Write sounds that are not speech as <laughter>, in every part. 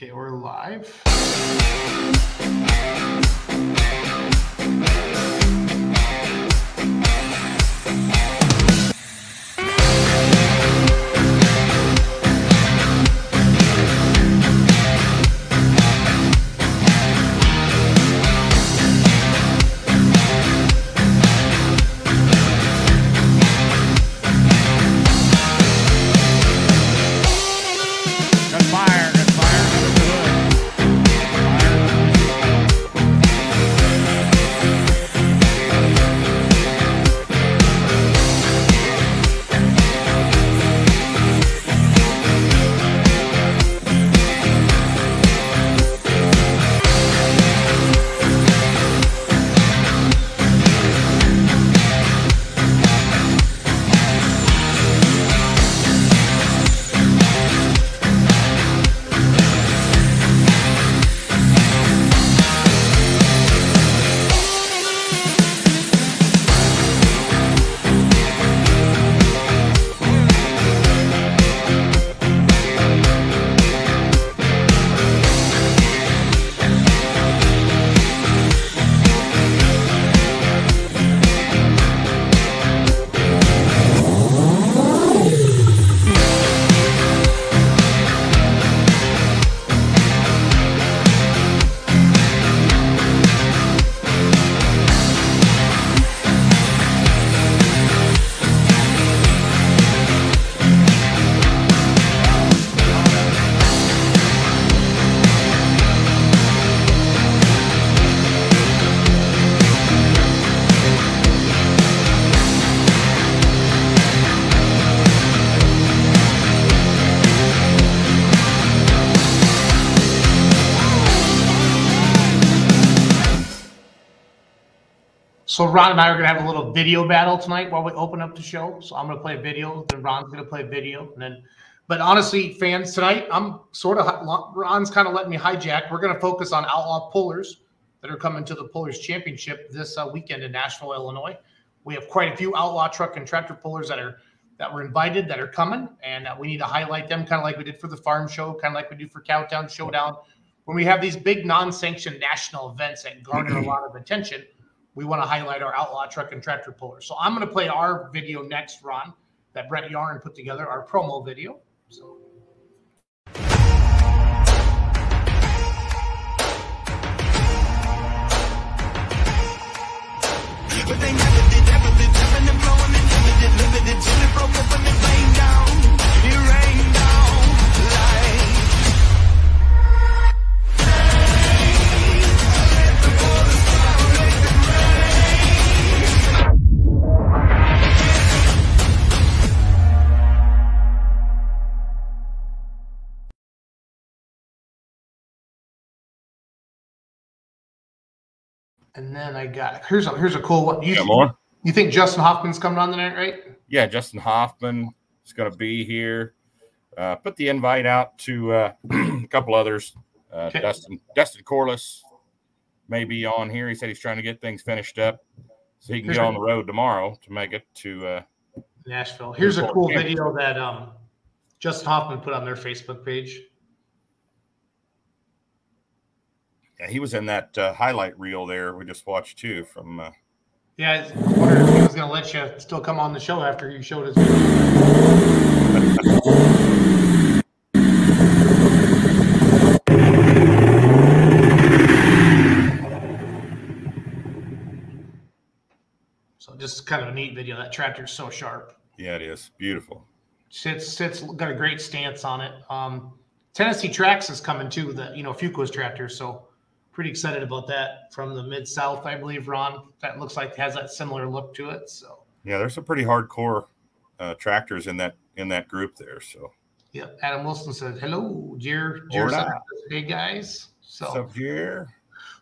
Okay, we're live. So Ron and I are gonna have a little video battle tonight while we open up the show. So I'm gonna play a video, then Ron's gonna play a video, and then. But honestly, fans, tonight I'm sort of Ron's kind of letting me hijack. We're gonna focus on outlaw pullers that are coming to the Pullers Championship this uh, weekend in Nashville, Illinois. We have quite a few outlaw truck and tractor pullers that are that were invited that are coming, and uh, we need to highlight them, kind of like we did for the farm show, kind of like we do for Cowtown Showdown. When we have these big non-sanctioned national events that garner a lot of attention, we want to highlight our outlaw truck and tractor puller. So I'm going to play our video next, Ron, that Brett Yarn put together, our promo video. So But they never did, did, ebbing and living it till it broke and rained down. And then I got here's a here's a cool one. You, Got more? you think Justin Hoffman's coming on tonight, right? Yeah, Justin Hoffman is going to be here. Uh, put the invite out to uh, <clears throat> a couple others. Uh, Okay. Dustin Dustin Corliss may be on here. He said he's trying to get things finished up so he can Here's get on the road tomorrow to make it to. Uh, Nashville. Here's a cool video that um Justin Hoffman put on their Facebook page. Yeah, he was in that uh, highlight reel there we just watched too from. Uh, Yeah, I wondered if he was going to let you still come on the show after you showed his. So just kind of a neat video. That tractor's so sharp. yeah, it is beautiful. Sits sits got a great stance on it. Um, Tennessee Tracks is coming too. The you know Fuqua's tractor. So pretty excited about that from the mid south, I believe. Ron, that looks like has that similar look to it. So Yeah, there's some pretty hardcore uh, tractors in that in that group there. So yeah, Adam Wilson said hello, dear, dear hey guys. So what's up here?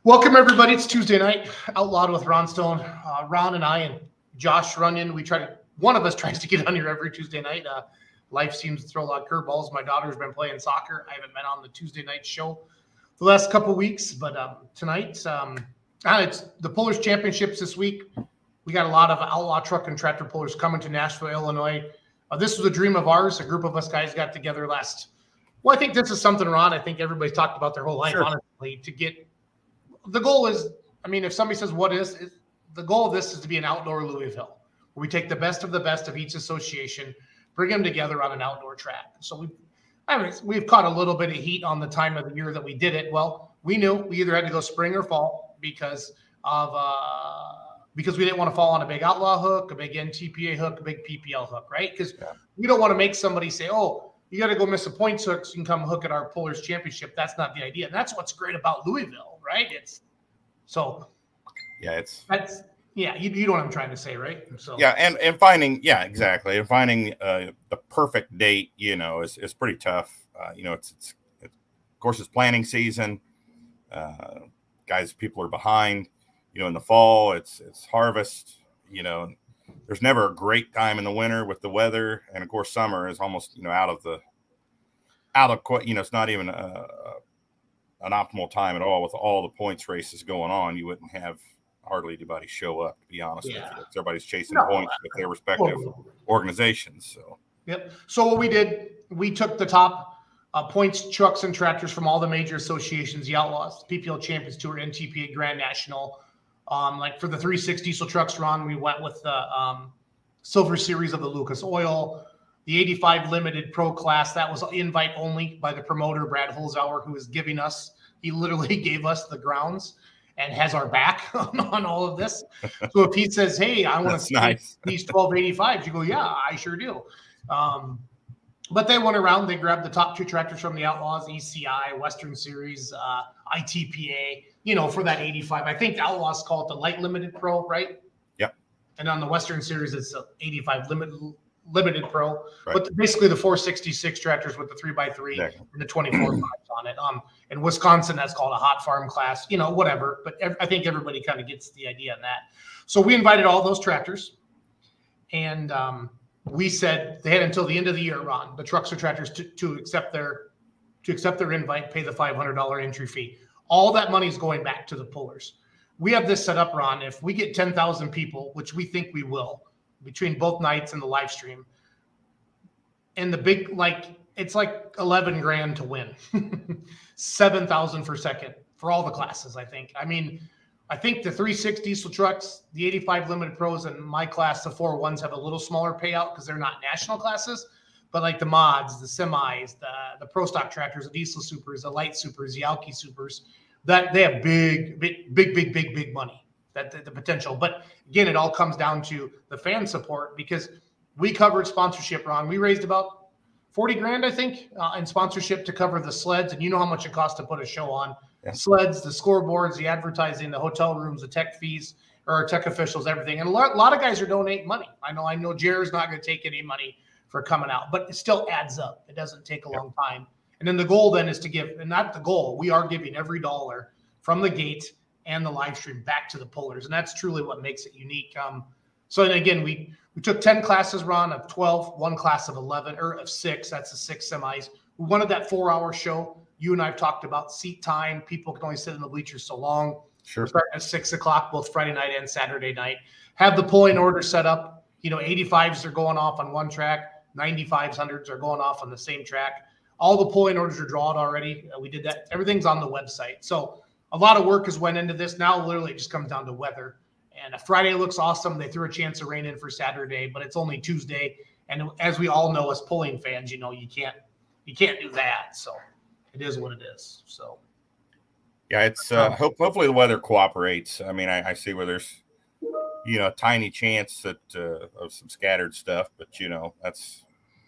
Welcome everybody. It's Tuesday night, outlawed with Ron Stone. Uh, Ron and I and Josh Runyon. We try to one of us <laughs> tries to get on here every Tuesday night. Uh, life seems to throw a lot of curveballs. My daughter's been playing soccer. I haven't been on the Tuesday night show the last couple weeks, but um, tonight um, ah, it's the Pullers Championships this week. We got a lot of outlaw truck and tractor pullers coming to Nashville, Illinois. Uh, this was a dream of ours. A group of us guys got together last Well, I think this is something, Ron. I think everybody's talked about their whole life, Sure. honestly, to get the goal is, I mean, if somebody says, what is, the goal of this is, is the goal of this is to be an outdoor Louisville, where we take the best of the best of each association, bring them together on an outdoor track. So we, I mean, we've caught a little bit of heat on the time of the year that we did it. Well, we knew we either had to go spring or fall because of, uh, because we didn't want to fall on a big outlaw hook, a big NTPA hook, a big PPL hook, right? Because Yeah. we don't want to make somebody say, "Oh, you got to go miss a points hook so you can come hook at our Pullers Championship." That's not the idea. And that's what's great about Louisville, right? It's so Yeah, it's that's yeah, you, you know what I'm trying to say, right? So yeah, and and finding yeah exactly, and finding uh, the perfect date, you know, is is pretty tough. Uh, you know, it's it's, it's of course it's planning season. Uh, guys, people are behind. You know, in the fall, it's it's harvest. You know, there's never a great time in the winter with the weather, and of course, summer is almost you know out of the out of you know it's not even a, an optimal time at all with all the points races going on. You wouldn't have hardly anybody show up to be honest Yeah. with you. Everybody's chasing No. points with their respective Totally. organizations. So Yep. So what we did, we took the top uh, points trucks and tractors from all the major associations, the Outlaws, PPL Champions Tour, NTPA Grand National. Um, like for the 360 diesel trucks, Ron, we went with the um, Silver Series of the Lucas Oil, the 85 Limited Pro Class. That was invite only by the promoter Brad Holzauer, who is giving us. He literally <laughs> gave us the grounds and has our back <laughs> on, on all of this. So if he says, "Hey, I want to see nice. <laughs> these 1285s," you go, "Yeah, I sure do." Um, but they went around. They grabbed the top two tractors from the Outlaws, ECI, Western Series, uh, ITPA. You know, for that 85. I think Outlaws call it the Light Limited Pro, right? Yep. And on the Western Series, it's the 85 Limited Pro. Right. But basically, the 466 tractors with the three by three and the 24 fives on it. Um, in Wisconsin, that's called a hot farm class. You know, whatever. But ev- I think everybody kind of gets the idea on that. So we invited all those tractors, and um, we said they had until the end of the year, Ron, the trucks or tractors to, to accept their to accept their invite, pay the five hundred dollar entry fee. All that money is going back to the pullers. We have this set up, Ron. If we get ten thousand people, which we think we will, between both nights and the live stream, and the big like it's like eleven grand to win, <laughs> seven thousand for second for all the classes. I think. I mean, I think the 360 diesel trucks, the 85 limited pros, and my class, the four ones, have a little smaller payout because they're not national classes. But like the mods, the semis, the the pro stock tractors, the diesel supers, the light supers, the Alki supers, that they have big, big, big, big, big, big money. That the, the potential. But again, it all comes down to the fan support because we covered sponsorship, Ron. We raised about 40 grand, I think, uh, in sponsorship to cover the sleds. And you know how much it costs to put a show on Yeah. sleds, the scoreboards, the advertising, the hotel rooms, the tech fees, or our tech officials, everything. And a lot, a lot of guys are donating money. I know, I know Jared's not going to take any money for coming out, but it still adds up. It doesn't take a long time. And then the goal then is to give, and not the goal, we are giving every dollar from the gate and the live stream back to the pullers. And that's truly what makes it unique. Um, so and again, we we took 10 classes, Ron, of 12, one class of 11, or of six. That's the six semis. We wanted that four hour show. You and I have talked about seat time. People can only sit in the bleachers so long. sure. Starting at six o'clock, both Friday night and Saturday night. Have the pulling order set up. You know, 85s are going off on one track, 95s, 100s are going off on the same track. All the pulling orders are drawn already. Uh, We did that. Everything's on the website. So a lot of work has went into this. Now, literally, it just comes down to weather. And Friday looks awesome. They threw a chance of rain in for Saturday, but it's only Tuesday. And as we all know, as pulling fans, you know, you can't you can't do that. So it is what it is. So Yeah, it's uh, hope, hopefully the weather cooperates. I mean, I, I see where there's you know a tiny chance that uh, of some scattered stuff, but you know that's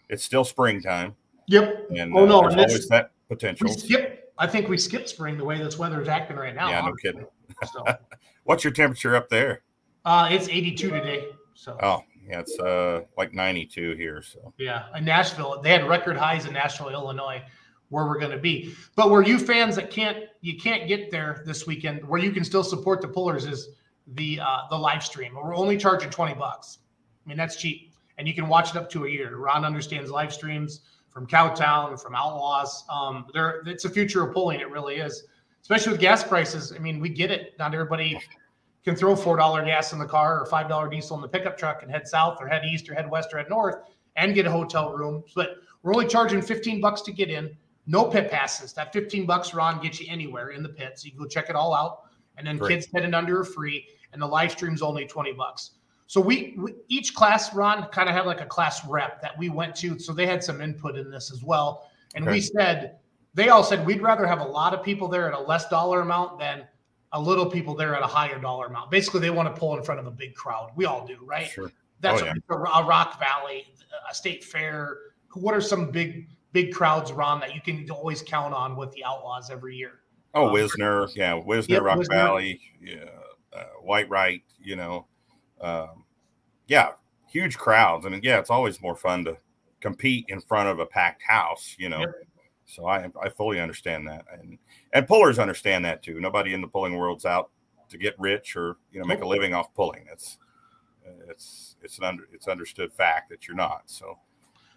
it's still springtime, yep. and Oh, uh, no, there's and always that potential. Skip. I think we skip spring the way this weather is acting right now. Yeah, no kidding. So, <laughs> What's your temperature up there? uh, it's 82 today. So Oh, yeah, it's uh like 92 here. So yeah, in Nashville, they had record highs in Nashville, Illinois, where we're going to be. But were you fans that can't, you can't get there this weekend, where you can still support the Pullers is the uh, the live stream. We're only charging 20 bucks. I mean that's cheap, and you can watch it up to a year. Ron understands live streams from Cowtown, from Outlaws. Um, there, it's a future of pulling. It really is, especially with gas prices. I mean, we get it. Not everybody can throw four dollar gas in the car or five dollar diesel in the pickup truck and head south or head east or head west or head north and get a hotel room. But we're only charging 15 bucks to get in, no pit passes. That 15 bucks, Ron, gets you anywhere in the pit. So you can go check it all out. And then Great. kids 10 and under are free. And the live stream's only 20 bucks. So we, we each class, Ron, kind of had like a class rep that we went to. So they had some input in this as well. And Okay. we said, they all said we'd rather have a lot of people there at a less dollar amount than a little people there at a higher dollar amount. Basically, they want to pull in front of a big crowd. We all do, right? Sure. That's Oh, yeah. a Rock Valley, a state fair. What are some big big crowds, Ron, that you can always count on with the Outlaws every year? Oh, Um, Wisner, yeah, Wisner, Rock Wisner. Valley, yeah, uh, White Right, you know, um, yeah, huge crowds, and yeah, it's always more fun to compete in front of a packed house, you know. Yep. So I I fully understand that, and and pullers understand that too. Nobody in the pulling world's out to get rich or you know make a living off pulling. It's it's it's an under it's understood fact that you're not. So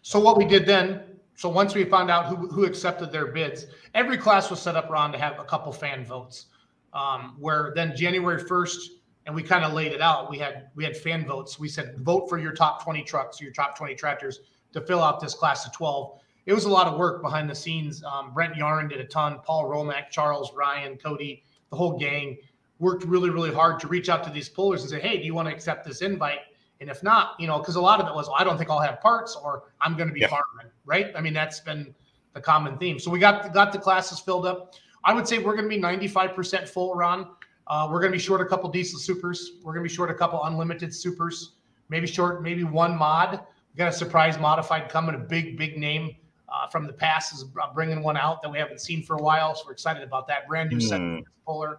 So what we did then, so once we found out who, who accepted their bids, every class was set up, Ron, to have a couple fan votes. Um, where then January 1st, and we kind of laid it out. We had we had fan votes. We said vote for your top 20 trucks your top 20 tractors to fill out this class of 12. It was a lot of work behind the scenes. Um, Brent Yarn did a ton. Paul Romack, Charles, Ryan, Cody, the whole gang worked really, really hard to reach out to these pullers and say, hey, do you want to accept this invite? And if not, you know, because a lot of it was, well, I don't think I'll have parts or I'm going to be Yeah. farming, right? I mean, that's been the common theme. So we got got the classes filled up. I would say we're going to be 95% full, Ron. Uh, we're going to be short a couple diesel supers. We're going to be short a couple unlimited supers. Maybe short, maybe one mod. We got a surprise modified coming, a big, big name uh, from the past is bringing one out that we haven't seen for a while. So we're excited about that. Brand new set Hmm. puller.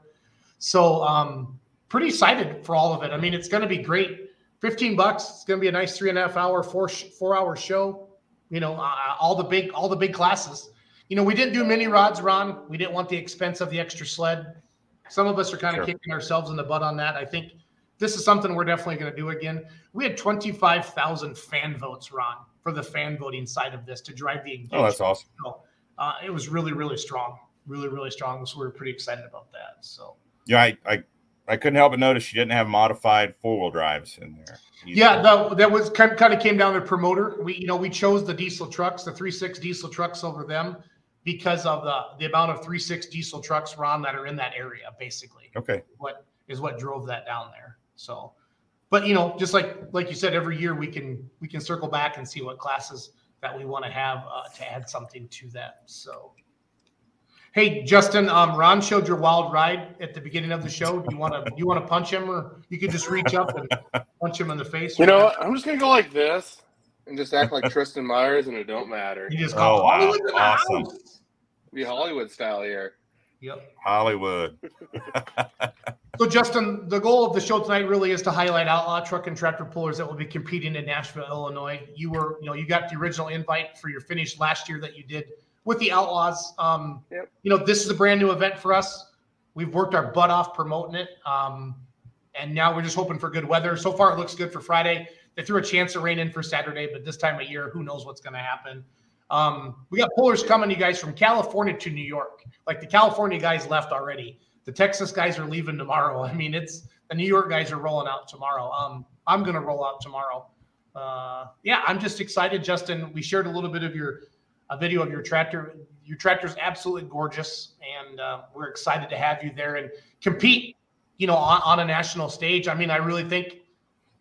So um, pretty excited for all of it. I mean, it's going to be great. 15 bucks. It's going to be a nice three and a half hour, four four hour show. You know, uh, all the big all the big classes. You know, we didn't do mini rods, Ron. We didn't want the expense of the extra sled. Some of us are kind of Sure. kicking ourselves in the butt on that. I think this is something we're definitely going to do again. We had 25,000 fan votes, Ron, for the fan voting side of this to drive the engagement. oh, that's awesome. So, uh, it was really, really strong, really, really strong. So we were pretty excited about that. So Yeah, I I, I couldn't help but notice you didn't have modified four wheel drives in there. You- yeah, that, that was kind, kind of came down to promoter. We, you know, we chose the diesel trucks, the three six diesel trucks over them because of the the amount of three six diesel trucks, Ron, that are in that area. Basically, Okay. what is what drove that down there. So, but you know, just like like you said, every year we can we can circle back and see what classes that we want to have uh, to add something to that. So, hey, Justin, um, Ron showed your wild ride at the beginning of the show. Do you want to you want to punch him, or you could just reach up and punch him in the face? You know what? I'm just gonna go like this and just act like Tristan Myers, and it don't matter. You just Oh, wow. Hollywood the Awesome. house. Be Hollywood style here. Yep. Hollywood. <laughs> So, Justin, the goal of the show tonight really is to highlight outlaw truck and tractor pullers that will be competing in Nashville, Illinois. You were, you know, you got the original invite for your finish last year that you did with the Outlaws. Um, Yep. You know, this is a brand new event for us. We've worked our butt off promoting it, um, and now we're just hoping for good weather. So far, it looks good for Friday. They threw a chance of rain in for Saturday, but this time of year, who knows what's going to happen? Um, we got pullers coming, you guys, from California to New York. Like the California guys left already. The Texas guys are leaving tomorrow. <laughs> I mean, it's the New York guys are rolling out tomorrow. Um, I'm going to roll out tomorrow. Uh, yeah, I'm just excited, Justin. We shared a little bit of your a video of your tractor. Your tractor is absolutely gorgeous, and uh, we're excited to have you there and compete. You know, on, on a national stage. I mean, I really think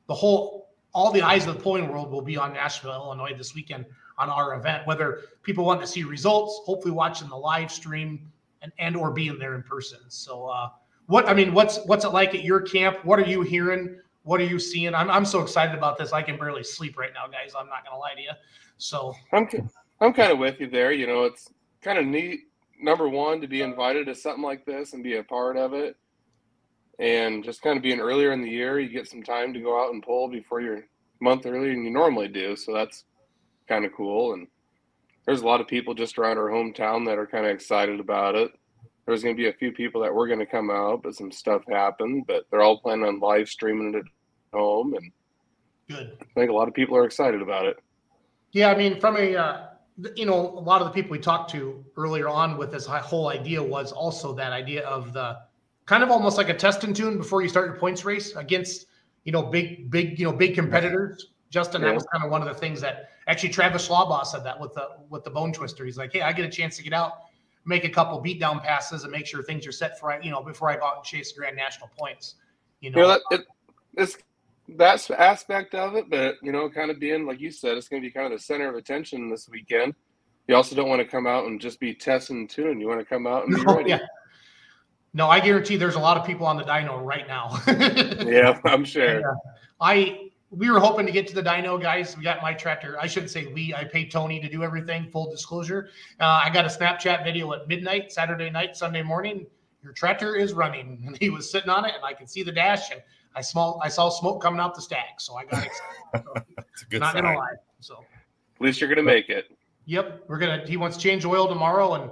the whole all the eyes of the polling world will be on Nashville, Illinois this weekend on our event. Whether people want to see results, hopefully watching the live stream and and or being there in person. So, uh, what I mean, what's what's it like at your camp? What are you hearing? What are you seeing? I'm I'm so excited about this. I can barely sleep right now, guys. I'm not gonna lie to you. So, I'm I'm kind of with you there. You know, it's kind of neat. Number one, to be invited to something like this and be a part of it, and just kind of being earlier in the year, you get some time to go out and pull before you're month earlier than you normally do. So that's kind of cool. And there's a lot of people just around our hometown that are kind of excited about it. There's going to be a few people that were going to come out, but some stuff happened. But they're all planning on live streaming it at home, and good. I think a lot of people are excited about it. Yeah, I mean, from a uh, you know, a lot of the people we talked to earlier on with this whole idea was also that idea of the kind of almost like a test and tune before you start your points race against you know big big you know big competitors Justin, Yeah. that was kind of one of the things that actually Travis Schlaubaugh said that with the with the bone twister. He's like, hey, I get a chance to get out, make a couple beat down passes, and make sure things are set for you know before I go out and chase Grand National points. You know, You know that it, it's that's aspect of it, but you know, kind of being like you said, it's going to be kind of the center of attention this weekend. You also don't want to come out and just be testing and tuning. You want to come out and be No, <laughs> oh, ready. yeah. No, I guarantee there's a lot of people on the dyno right now. <laughs> Yeah, I'm sure. And, uh, I we were hoping to get to the dyno guys. We got my tractor. I shouldn't say we. I paid Tony to do everything. Full disclosure. Uh, I got a Snapchat video at midnight, Saturday night, Sunday morning. Your tractor is running, <laughs> and he was sitting on it, and I could see the dash, and I small I saw smoke coming out the stack. So I got <laughs> excited. So, It's a good not sign. gonna lie. So At least you're going to make it. Yep, we're gonna. He wants to change oil tomorrow and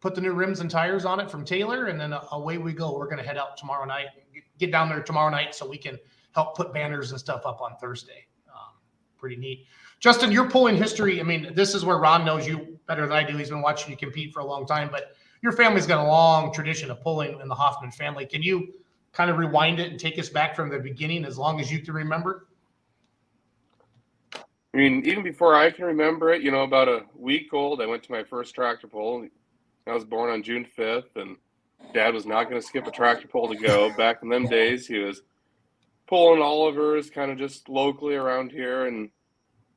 put the new rims and tires on it from Taylor, and then uh, away we go. We're gonna head out tomorrow night. Get down there tomorrow night so we can help put banners and stuff up on Thursday. Um, pretty neat. Justin, your pulling history. I mean, this is where Ron knows you better than I do. He's been watching you compete for a long time, but your family's got a long tradition of pulling in the Hoffman family. Can you kind of rewind it and take us back from the beginning as long as you can remember? I mean, even before I can remember it, you know, about a week old, I went to my first tractor pull. I was born on June 5th, and dad was not going to skip a tractor pull to go. Back in them days, he was pulling Oliver's kind of just locally around here and,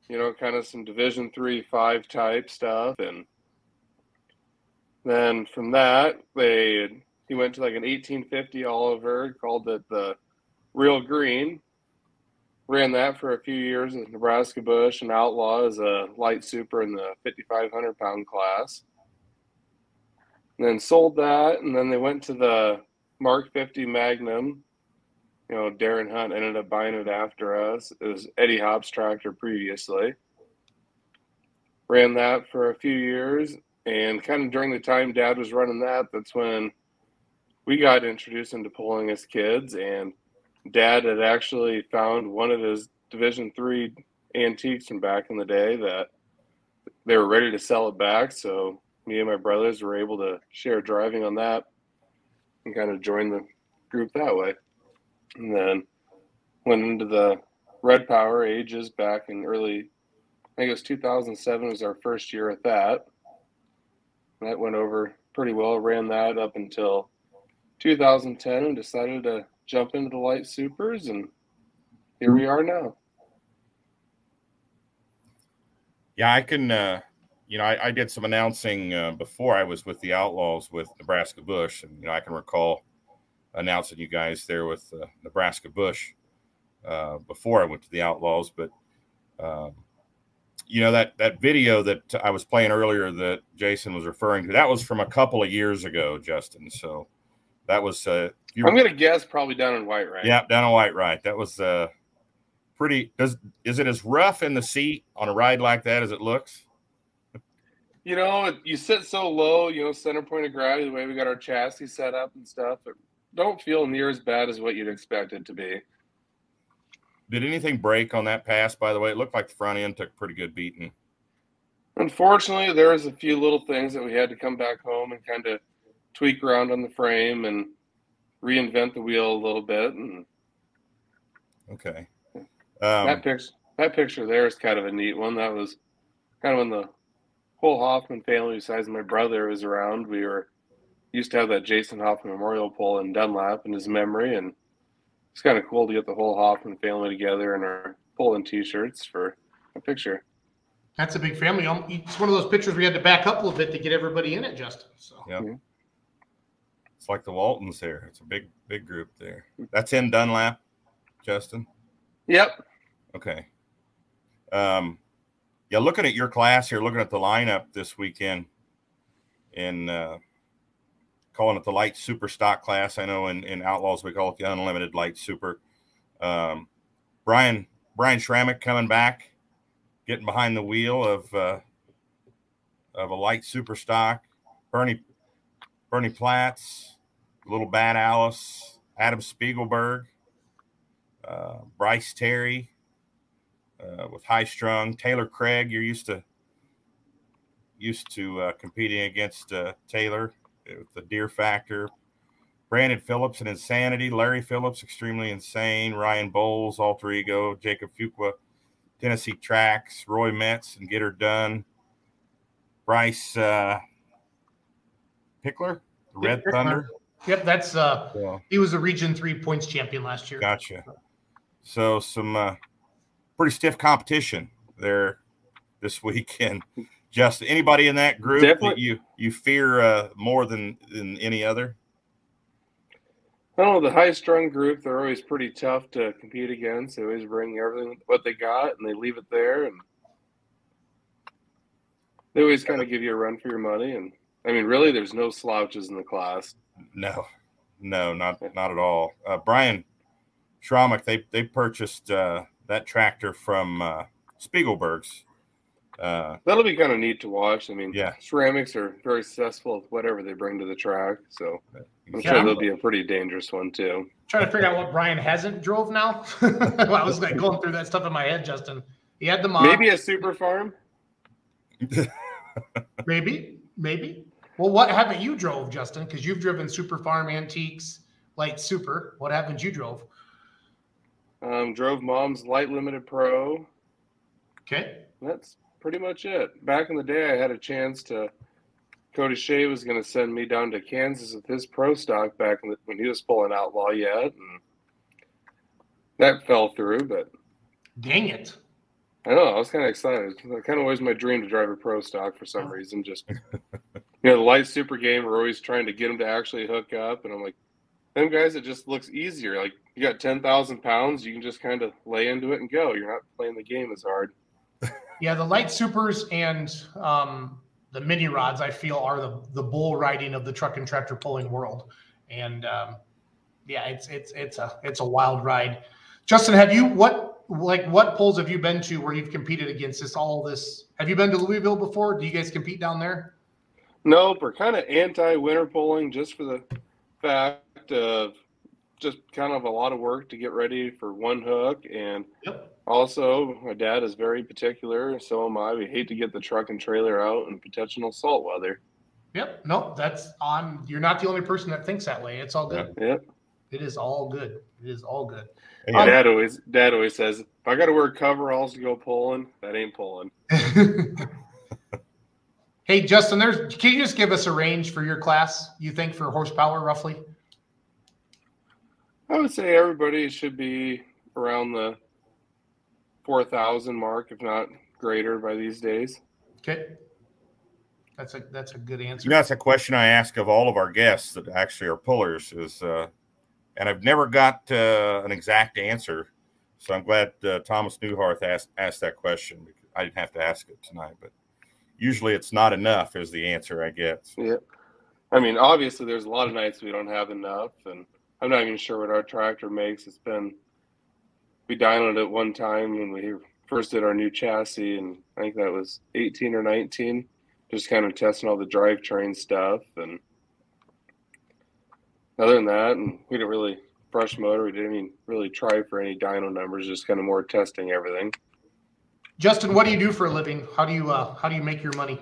you know, kind of some Division three, five type stuff. And then from that, they he went to like an 1850 Oliver, called it the Real Green ran that for a few years with Nebraska Bush and Outlaw as a light super in the 5,500 pound class. And then sold that, and then they went to the Mark 50 Magnum. You know, Darren Hunt ended up buying it after us. It was Eddie Hobbs tractor previously. Ran that for a few years, and kind of during the time Dad was running that, that's when we got introduced into pulling as kids, and dad had actually found one of his division three antiques from back in the day that they were ready to sell it back so me and my brothers were able to share driving on that and kind of join the group that way and then went into the red power ages back in early i think it was 2007 was our first year at that that went over pretty well ran that up until 2010 and decided to jump into the light supers and here we are now Yeah, I can. Uh, you know, I, I did some announcing uh, before I was with the Outlaws with Nebraska Bush, and you know, I can recall announcing you guys there with uh, Nebraska Bush uh, before I went to the Outlaws. But um, you know that that video that I was playing earlier that Jason was referring to that was from a couple of years ago, Justin. So that was uh, you i'm gonna guess probably down in white right yeah, down in white right. That was uh pretty does is it as rough in the seat on a ride like that as it looks? You know you sit so low you know center point of gravity the way we got our chassis set up and stuff it don't feel near as bad as what you'd expect it to be Did anything break on that pass, by the way? It looked like the front end took a pretty good beating. unfortunately there was a few little things that we had to come back home and kind of tweak around on the frame and reinvent the wheel a little bit and Okay. that Um, picture that picture there is kind of a neat one. That was kind of when the whole Hoffman family, besides my brother, was around. We were used to have that Jason Hoffman Memorial pole in Dunlap in his memory, and it's kind of cool to get the whole Hoffman family together in our pulling T-shirts for a picture. That's a big family. Um, It's one of those pictures we had to back up a little bit to get everybody in it, Justin. So Yep. Mhm. it's like the Waltons here. It's a big, big group there. That's in Dunlap, Justin. Yep. Okay. Um, yeah, looking at your class here, looking at the lineup this weekend, in uh, calling it the light super stock class. I know in, in Outlaws we call it the unlimited light super. Um, Brian Brian Schrammick coming back, getting behind the wheel of uh, of a light super stock. Bernie Bernie Platts, Little Bad Alice, Adam Spiegelberg, uh, Bryce Terry uh, with High Strung, Taylor Craig. You're used to used to uh, competing against uh, Taylor with the Deer Factor. Brandon Phillips and Insanity, Larry Phillips, Extremely Insane, Ryan Bowles, Alter Ego, Jacob Fuqua, Tennessee Tracks, Roy Metz, and Get Her Done. Bryce uh, Pickler, the Red. Thunder. Yep, that's uh So, he was a region three points champion last year. gotcha. So some uh, pretty stiff competition there this weekend. Just anybody in that group that you you fear uh, more than than any other? I don't know the high strung group. They're always pretty tough to compete against. They always bring everything what they got and they leave it there, and they always kind of give you a run for your money. And I mean, really, there's no slouches in the class. No, no, not not at all. Uh, Brian Schromick, they they purchased uh, that tractor from uh, Spiegelberg's. Uh, That'll be kind of neat to watch. I mean, Yeah. ceramics are very successful with whatever they bring to the track, so I'm Yeah. sure they'll be a pretty dangerous one too. Trying to figure out what Brian hasn't drove now. well, I was like going through that stuff in my head, Justin. He had the mod. Maybe a super farm. <laughs> maybe, maybe. Well, what haven't you drove, Justin? Because you've driven Super Farm Antiques, Light Super. What haven't you drove? Um, drove mom's light limited pro. Okay. That's pretty much it. Back in the day, I had a chance to. Cody Shea was going to send me down to Kansas with his pro stock back the, when he was pulling outlaw yet, and that fell through. But Dang it. I know I was kind of excited. It kind of always my dream to drive a pro stock for some reason. Just you know, the light super game. We're always trying to get him to actually hook up, and I'm like, them guys. It just looks easier. Like you got ten thousand pounds, you can just kind of lay into it and go. You're not playing the game as hard. <laughs> Yeah, the light supers and um, the mini rods, I feel, are the the bull riding of the truck and tractor pulling world. And um, yeah, it's it's it's a it's a wild ride. Justin, have you what like what polls have you been to where you've competed against this all this? Have you been to Louisville before? Do you guys compete down there? Nope, we're kind of anti winter polling just for the fact of just kind of a lot of work to get ready for one hook. And Yep. also, my dad is very particular. So am I. We hate to get the truck and trailer out in potential salt weather. Yep. No, that's on. You're not the only person that thinks that way. It's all good. Yep. It is all good. It is all good. Yeah. Um, dad always dad always says, if I got to wear coveralls to go pulling, that ain't pulling. <laughs> hey, Justin, there's can you just give us a range for your class, you think, for horsepower roughly? I would say everybody should be around the 4,000 mark, if not greater by these days. Okay. That's a that's a good answer. You know, that's a question I ask of all of our guests that actually are pullers is, uh, and I've never got uh, an exact answer. So I'm glad uh, Thomas Newharth asked asked that question. I didn't have to ask it tonight, but usually it's not enough is the answer I get. Yeah. I mean, obviously, there's a lot of nights we don't have enough, and I'm not even sure what our tractor makes. It's been we dynoed it one time when we first did our new chassis, and I think that was 18 or 19. Just kind of testing all the drivetrain stuff, and other than that, and we didn't really brush motor. We didn't even really try for any dyno numbers. Just kind of more testing everything. Justin, what do you do for a living? How do you uh, how do you make your money?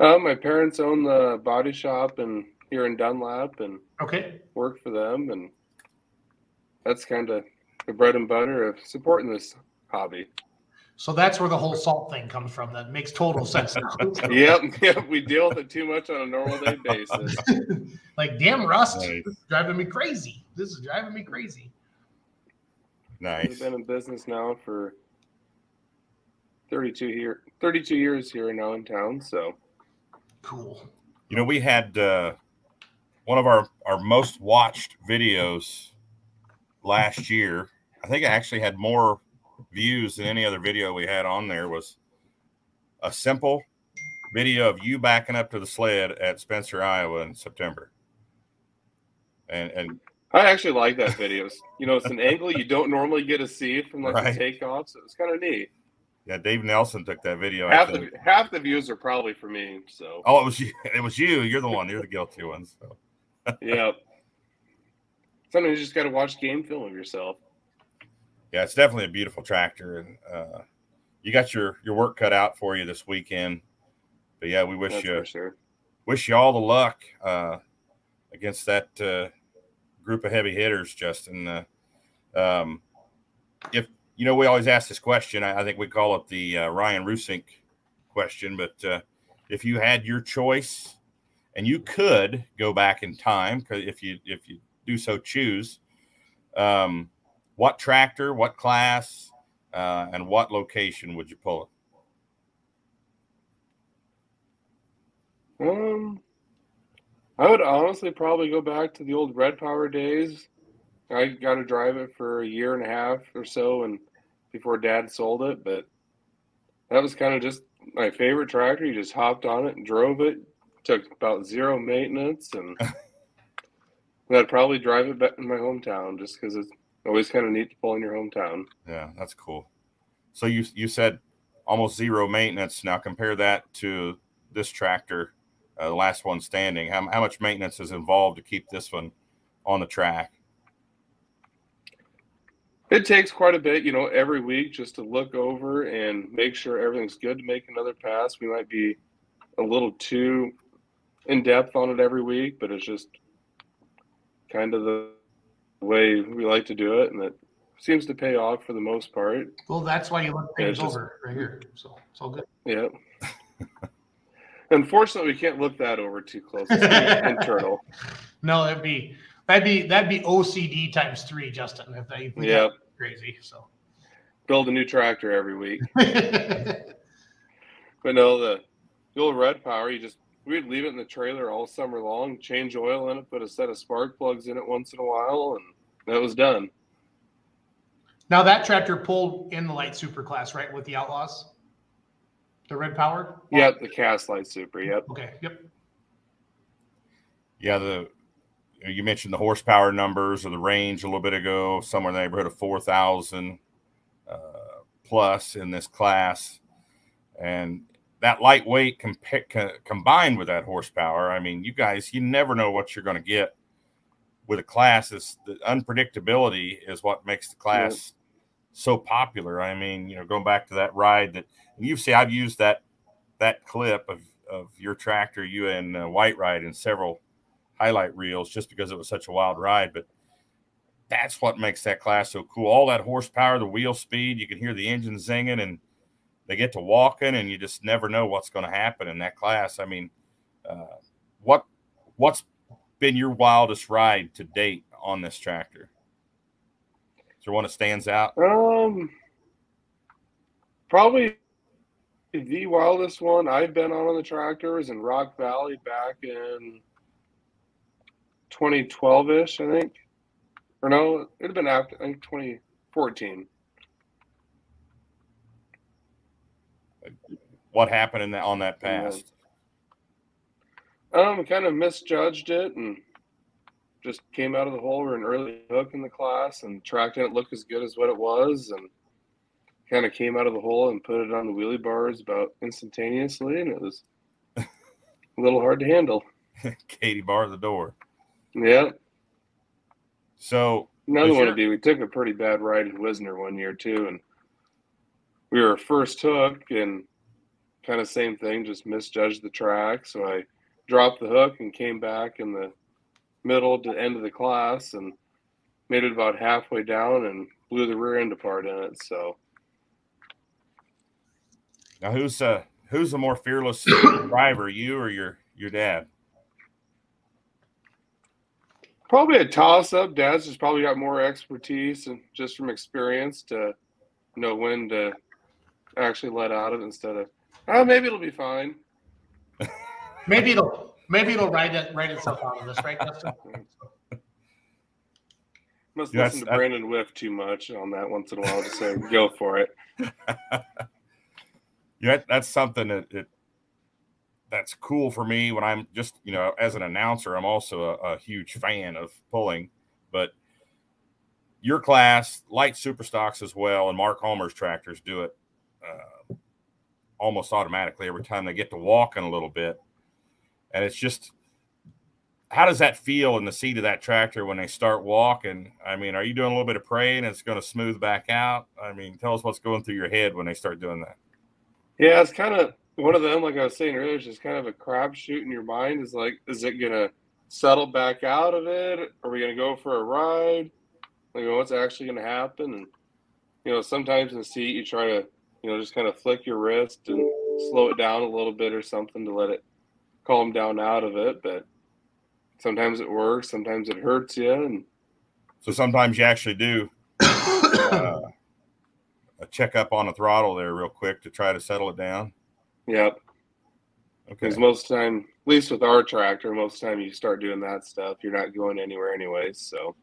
Uh, my parents own the body shop and here in Dunlap, and Okay. work for them, and that's kind of the bread and butter of supporting this hobby. So that's where the whole salt thing comes from. That makes total sense <laughs> yep, yep. We deal with it too much on a normal day <laughs> basis. like, damn, Rust, Nice. this is driving me crazy. This is driving me crazy. We've nice. been in business now for 32 year 32 years here now in town. So Cool. You know, we had uh, one of our, our most watched videos last year. I think I actually had more views than any other video we had on there was a simple video of you backing up to the sled at Spencer, Iowa in September. And and I actually like that video. You know, it's an angle you don't normally get to see from like Right. the takeoff, so it's kind of neat. Yeah, Dave Nelson took that video. Half the half the views are probably for me. So Oh, it was you. <laughs> It was you. You're the one. You're the guilty one. So <laughs> yeah. Sometimes you just got to watch game film of yourself. yeah, it's definitely a beautiful tractor, and uh, you got your your work cut out for you this weekend. But yeah, we wish That's you sure. wish you all the luck uh, against that uh, group of heavy hitters, Justin. Uh, um, if you know, we always ask this question. I, I think we call it the uh, Ryan Rusink question. But uh, if you had your choice, and you could go back in time, because if you if you do so choose, um, what tractor, what class, uh, and what location would you pull it? Um, I would honestly probably go back to the old Red Power days. I got to drive it for a year and a half or so, and before Dad sold it, but that was kind of just my favorite tractor. You just hopped on it and drove it. Took about zero maintenance, and <laughs> I'd probably drive it back in my hometown just because it's always kind of neat to pull in your hometown. Yeah, that's cool. So you you said almost zero maintenance. Now compare that to this tractor, uh, the last one standing. How, how much maintenance is involved to keep this one on the track? It takes quite a bit, you know, every week just to look over and make sure everything's good to make another pass. We might be a little too in depth on it every week, but it's just kind of the way we like to do it, and it seems to pay off for the most part. Well, that's why you look things just- over right here. So it's all good. Yeah. <laughs> Unfortunately, we can't look that over too close. It's <laughs> internal. No, that'd be that'd be that'd be OCD times three, Justin. If they if Yeah. crazy. So Build a new tractor every week. <laughs> But no, the, the old red power, you just we'd leave it in the trailer all summer long, change oil in it, put a set of spark plugs in it once in a while, and that was done. now that tractor pulled in the light super class, right, with the outlaws, the red power. Yep, the cast light super. Yep. Okay. Yep. Yeah, the you mentioned the horsepower numbers or the range a little bit ago, somewhere in the neighborhood of four thousand uh, plus in this class, and that lightweight co- combined with that horsepower. I mean, you guys, you never know what you're going to get with a class. Is the unpredictability is what makes the class so popular. I mean, you know, going back to that ride that and you've seen, I've used that that clip of of your tractor, you and uh, White Ride in several highlight reels just because it was such a wild ride. But that's what makes that class so cool. All that horsepower, the wheel speed, you can hear the engine zinging, and they get to walking, and you just never know what's going to happen in that class. I mean, uh, what what's been your wildest ride to date on this tractor? Is there one that stands out? Um, probably the wildest one I've been on on the tractor was in Rock Valley back in 2012 ish, I think. Or no, it'd have been after, I think 2014. What happened in that on that pass? Um, kind of misjudged it and just came out of the hole. Are an early hook in the class and track didn't look as good as what it was, and kind of came out of the hole and put it on the wheelie bars about instantaneously, and it was <laughs> a little hard to handle. Katie barred the door. Yeah, So another one would be we took a pretty bad ride in Wisner one year too, and we were first hook and kind of same thing, just misjudged the track. So I dropped the hook and came back in the middle to end of the class and made it about halfway down and blew the rear end apart in it. So now who's uh who's the more fearless driver, you or your your dad? Probably a toss up. Dad's just probably got more expertise and just from experience to know when to actually let out of it instead of oh maybe it'll be fine. <laughs> Maybe it'll maybe it'll write it write itself out of this, right, Justin? <laughs> Must Yeah, listen to that's- Brandon Whiff too much on that once in a while to say go for it. <laughs> Yeah, that's something that, that that's cool for me when I'm just you know as an announcer. I'm also a, a huge fan of pulling, but your class, light super stocks as well, and Mark Homer's tractors do it uh, almost automatically every time they get to walking a little bit, and it's just how does that feel in the seat of that tractor when they start walking? I mean, are you doing a little bit of praying? It's going to smooth back out. I mean, tell us what's going through your head when they start doing that. Yeah, it's kind of one of them. Like I was saying earlier, is just kind of a crapshoot in your mind. Is like, is it gonna settle back out of it? Are we gonna go for a ride? Like, what's actually gonna happen? And you know, sometimes in the seat you try to, you know, just kind of flick your wrist and slow it down a little bit or something to let it calm down out of it. But sometimes it works, sometimes it hurts you, and So sometimes you actually do <coughs> uh, a checkup on the throttle there real quick to try to settle it down. Yeah, Okay. because most time, at least with our tractor, most time you start doing that stuff, you're not going anywhere anyways. So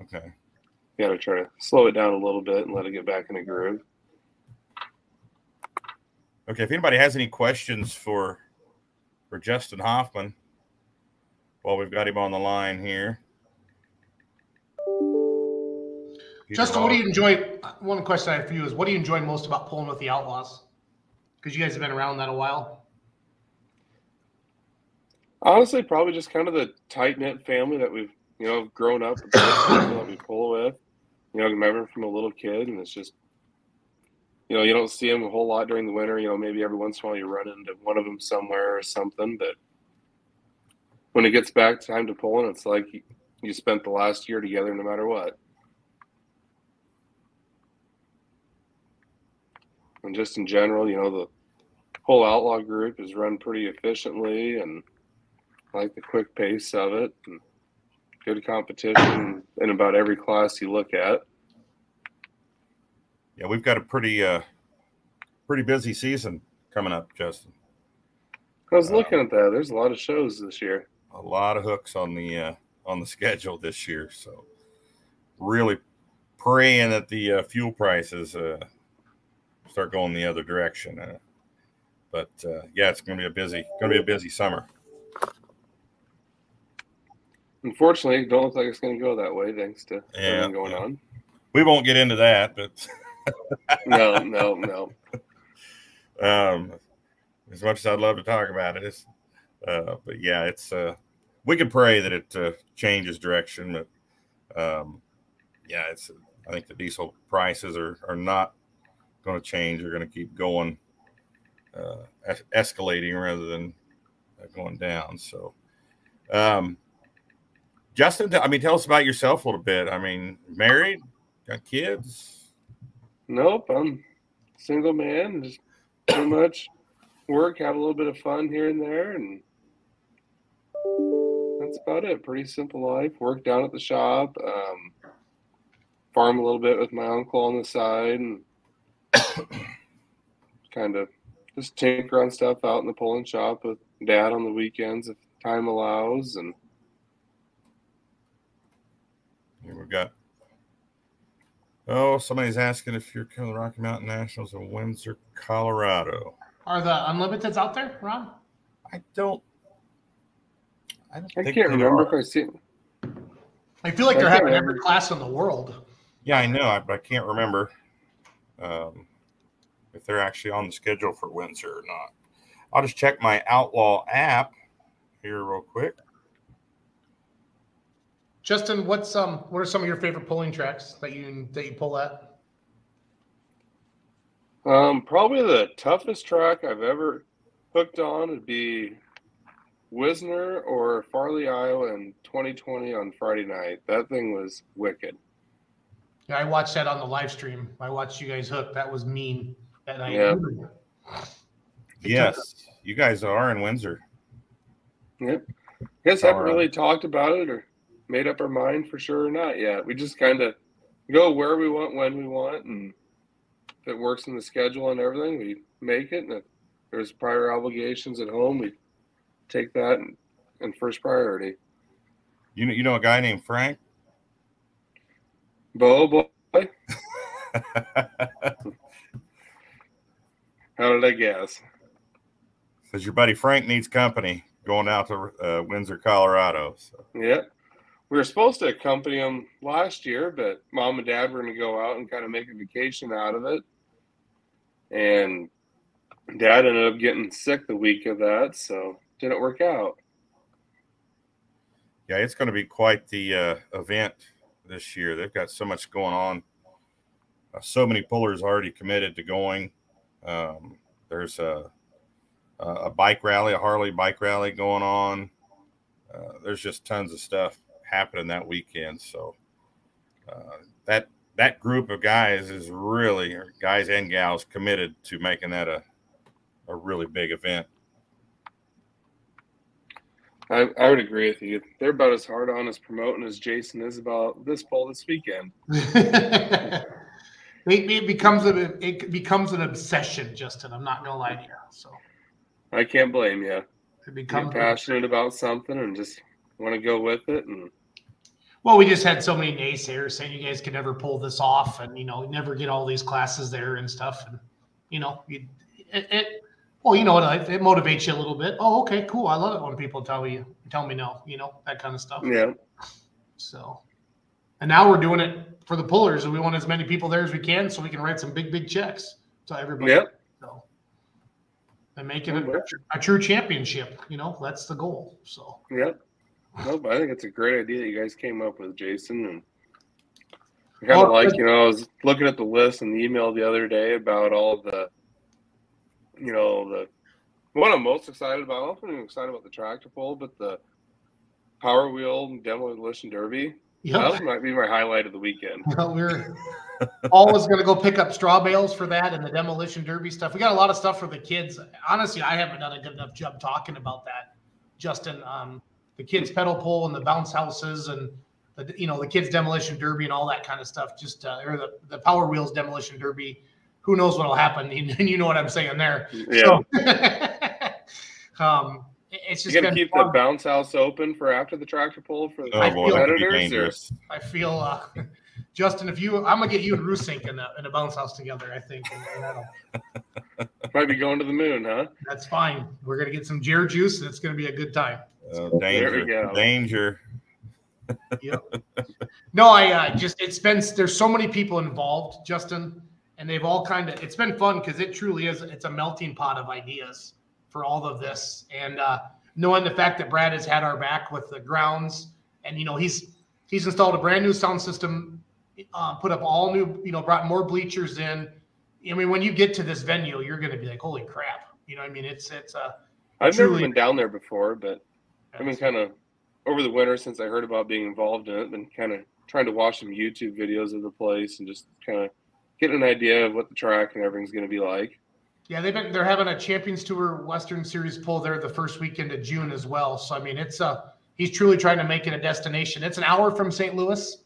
Okay. you got to try to slow it down a little bit and let it get back in a groove. Okay. If anybody has any questions for for Justin Hoffman, well, we've got him on the line here. Justin, what do you enjoy? Uh, one question I have for you is what do you enjoy most about pulling with the Outlaws? Because you guys have been around that a while. Honestly, probably just kind of the tight knit family that we've you know grown up with, that we pull with. You know, remember from a little kid, and it's just you know you don't see them a whole lot during the winter. You know, maybe every once in a while you run into one of them somewhere or something, but when it gets back time to pulling, it's like you, you spent the last year together, no matter what. And just in general, you know, the whole outlaw group is run pretty efficiently and I like the quick pace of it and good competition in about every class you look at. Yeah, we've got a pretty uh pretty busy season coming up, Justin. I was looking at that. There's a lot of shows this year. A lot of hooks on the uh on the <laughs> schedule this year, so really praying that the uh, fuel prices uh start going the other direction. Uh, but uh, yeah, it's going to be a busy going to be a busy summer. Unfortunately, it don't look like it's going to go that way thanks to Yeah, everything going yeah. on. We won't get into that, but <laughs> No, no, no. <laughs> um, as much as I'd love to talk about it, it's, uh, but yeah, it's uh, we can pray that it uh, changes direction, but um, yeah, it's I think the diesel prices are are not going to change; they're going to keep going, uh, es- escalating rather than uh, going down. So, um, Justin, I mean, tell us about yourself a little bit. I mean, married, got kids. Nope, I'm single man. Just pretty much work, have a little bit of fun here and there, and that's about it. Pretty simple life. Work down at the shop, um, farm a little bit with my uncle on the side, and <coughs> kind of just tinker on stuff out in the pulling shop with dad on the weekends if time allows. And Here we've got. Oh, somebody's asking if you're coming to the Rocky Mountain Nationals in Windsor, Colorado. Are the Unlimiteds out there, Ron? I don't. I don't I think can't they remember are. if I see. I feel like I they're having remember. every class in the world. Yeah, I know, but I can't remember um, if they're actually on the schedule for Windsor or not. I'll just check my Outlaw app here real quick. Justin, what's um what are some of your favorite pulling tracks that you that you pull at? Um, probably the toughest track I've ever hooked on would be Wisner or Farley, Iowa in 2020 on Friday night. That thing was wicked. Yeah, I watched that on the live stream. I watched you guys hook. That was mean that night. Yeah. Yes, you guys are in Windsor. Yep. Guess haven't really talked about it or made up our mind for sure or not yet. We just kind of go where we want when we want, and if it works in the schedule and everything, we make it. And if there's prior obligations at home, we take that and, and first priority. You know, you know a guy named Frank. Bo boy, <laughs> how did I guess? Says your buddy Frank needs company going out to uh, Windsor, Colorado. So Yeah. We were supposed to accompany him last year, but mom and dad were going to go out and kind of make a vacation out of it. And dad ended up getting sick the week of that, so didn't work out. yeah, it's going to be quite the uh, event this year. They've got so much going on. Uh, so many pullers already committed to going. Um, there's a, a bike rally, a Harley bike rally going on. Uh, there's just tons of stuff happening that weekend. So uh, that that group of guys is really guys and gals committed to making that a a really big event. I, I would agree with you. They're about as hard on us promoting as Jason is about this poll this weekend. <laughs> it, it becomes a it becomes an obsession, Justin. I'm not gonna lie to you. So I can't blame you. it Get becomes passionate about something and just want to go with it. And well, we just had so many naysayers saying you guys could never pull this off, and you know, never get all these classes there and stuff, and you know, you, it, it well, you know what, it motivates you a little bit. Oh, okay, cool. I love it when people tell you tell me no, you know, that kind of stuff. yeah, So, and now we're doing it for the pullers, and we want as many people there as we can, so we can write some big, big checks to everybody. Yep. So, and make it a, a true championship. You know, that's the goal. So, yep. No, but I think it's a great idea that you guys came up with, Jason. And I kind of Well, like, you know, I was looking at the list and the email the other day about all the, you know, the what I'm most excited about. I'm not excited about the tractor pull, but the Power Wheel Demolition Derby. yeah, That might be my highlight of the weekend. Well, we're always going to go pick up straw bales for that and the demolition derby stuff. We got a lot of stuff for the kids. Honestly, I haven't done a good enough job talking about that, Justin. Um, the kids pedal pull and the bounce houses and the you know the kids demolition derby and all that kind of stuff. Just uh, or the the Power Wheels demolition derby. Who knows what'll happen? <laughs> And you know what I'm saying there. Yeah. So, <laughs> um, it- it's You just got to been keep the bounce house open for after the tractor pull for the Oh I boy, feel- that could be competitors. I feel, uh, <laughs> Justin, if you, I'm gonna get you and Rusink in a, in a bounce house together. I think, and, and that'll, Might be going to the moon, huh? that's fine. We're gonna get some Jared juice, and it's gonna be a good time. Uh, There we danger, go. danger. Yep. no, I uh, just it's been there's so many people involved, Justin, and they've all kind of it's been fun because it truly is it's a melting pot of ideas for all of this, and uh, knowing the fact that Brad has had our back with the grounds, and you know he's he's installed a brand new sound system, uh, put up all new, you know, brought more bleachers in. I mean, when you get to this venue, you're going to be like, holy crap! You know, what I mean, it's it's uh, I've Truly- never been down there before, but I've been kind of over the winter since I heard about being involved in it. Been kind of trying to watch some YouTube videos of the place and just kind of get an idea of what the track and everything's going to be like. Yeah, they've been they're having a Champions Tour Western Series pull there the first weekend of June as well. So I mean, it's a he's truly trying to make it a destination. It's an hour from St. Louis.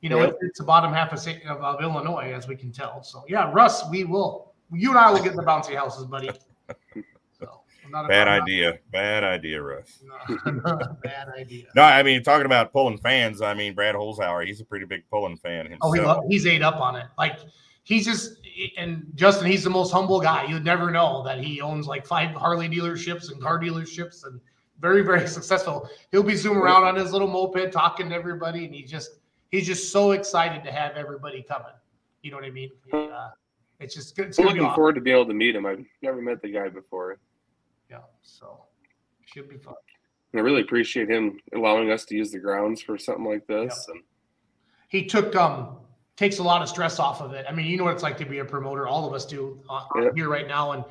You know, Yep. it's, it's the bottom half of, St. of of Illinois, as we can tell. So yeah, Russ, we will. You and I will get the bouncy houses, buddy. <laughs> So not a- Bad I'm not- idea. Bad idea, Russ. <laughs> No, bad idea. No, I mean talking about pulling fans. I mean Brad Holzhauer, he's a pretty big pulling fan himself. Oh, he lo- he's ate up on it. Like he's just and Justin, he's the most humble guy. You'd never know that he owns like five Harley dealerships and car dealerships and very, very <laughs> successful. He'll be zooming around on his little moped talking to everybody, and he just he's just so excited to have everybody coming. You know what I mean? Uh, it's just good. It's I'm looking awesome. forward to being able to meet him. I've never met the guy before. Yeah, so should be fun. And I really appreciate him allowing us to use the grounds for something like this. And he took um takes a lot of stress off of it. I mean, you know what it's like to be a promoter. All of us do uh, Yeah. here right now, and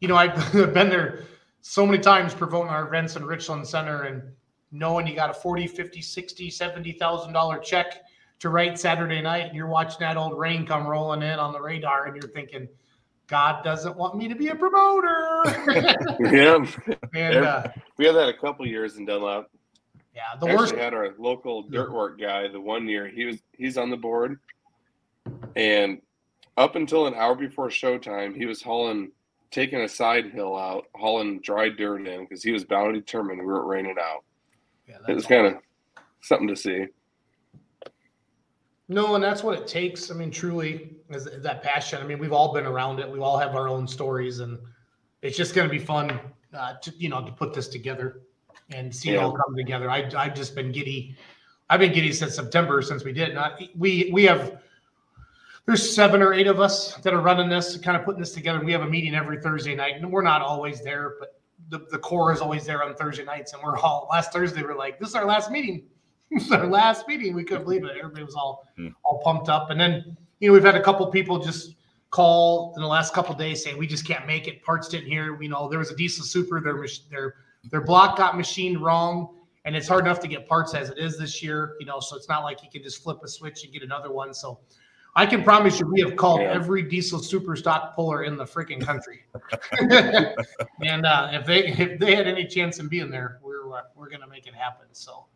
you know I've <laughs> been there so many times promoting our events in Richland Center and knowing you got a 40, 50, 60, 70,000 dollar check to write Saturday night and you're watching that old rain come rolling in on the radar and you're thinking God doesn't want me to be a promoter. <laughs> yeah, <laughs> and uh, we had that a couple years in Dunlap. Yeah, the actually worst had our local dirt work guy the one year. He was he's on the board. And up until an hour before showtime he was hauling taking a side hill out hauling dry dirt in because he was bound and determined we were raining out. Yeah, it was kind of something to see. No, and that's what it takes. I mean, truly, is, is that passion. I mean, we've all been around it. We all have our own stories, and it's just going to be fun uh, to you know to put this together and see it all come together. I I've just been giddy. I've been giddy since September since we did. Not we we have. There's seven or eight of us that are running this, kind of putting this together. We have a meeting every Thursday night, and we're not always there, but the, the core is always there on Thursday nights. And we're all last Thursday, we're like, this is our last meeting. <laughs> This is our last meeting. We couldn't believe it. Everybody was all Hmm. all pumped up. And then, you know, we've had a couple people just call in the last couple days saying we just can't make it. Parts didn't hear. You know, there was a diesel super. Their their their block got machined wrong, and it's hard enough to get parts as it is this year. You know, so it's not like you can just flip a switch and get another one. So I can promise you, we have called Yeah. every diesel super stock puller in the freaking country. <laughs> <laughs> and uh, if they if they had any chance in being there, we're uh, we're gonna make it happen. So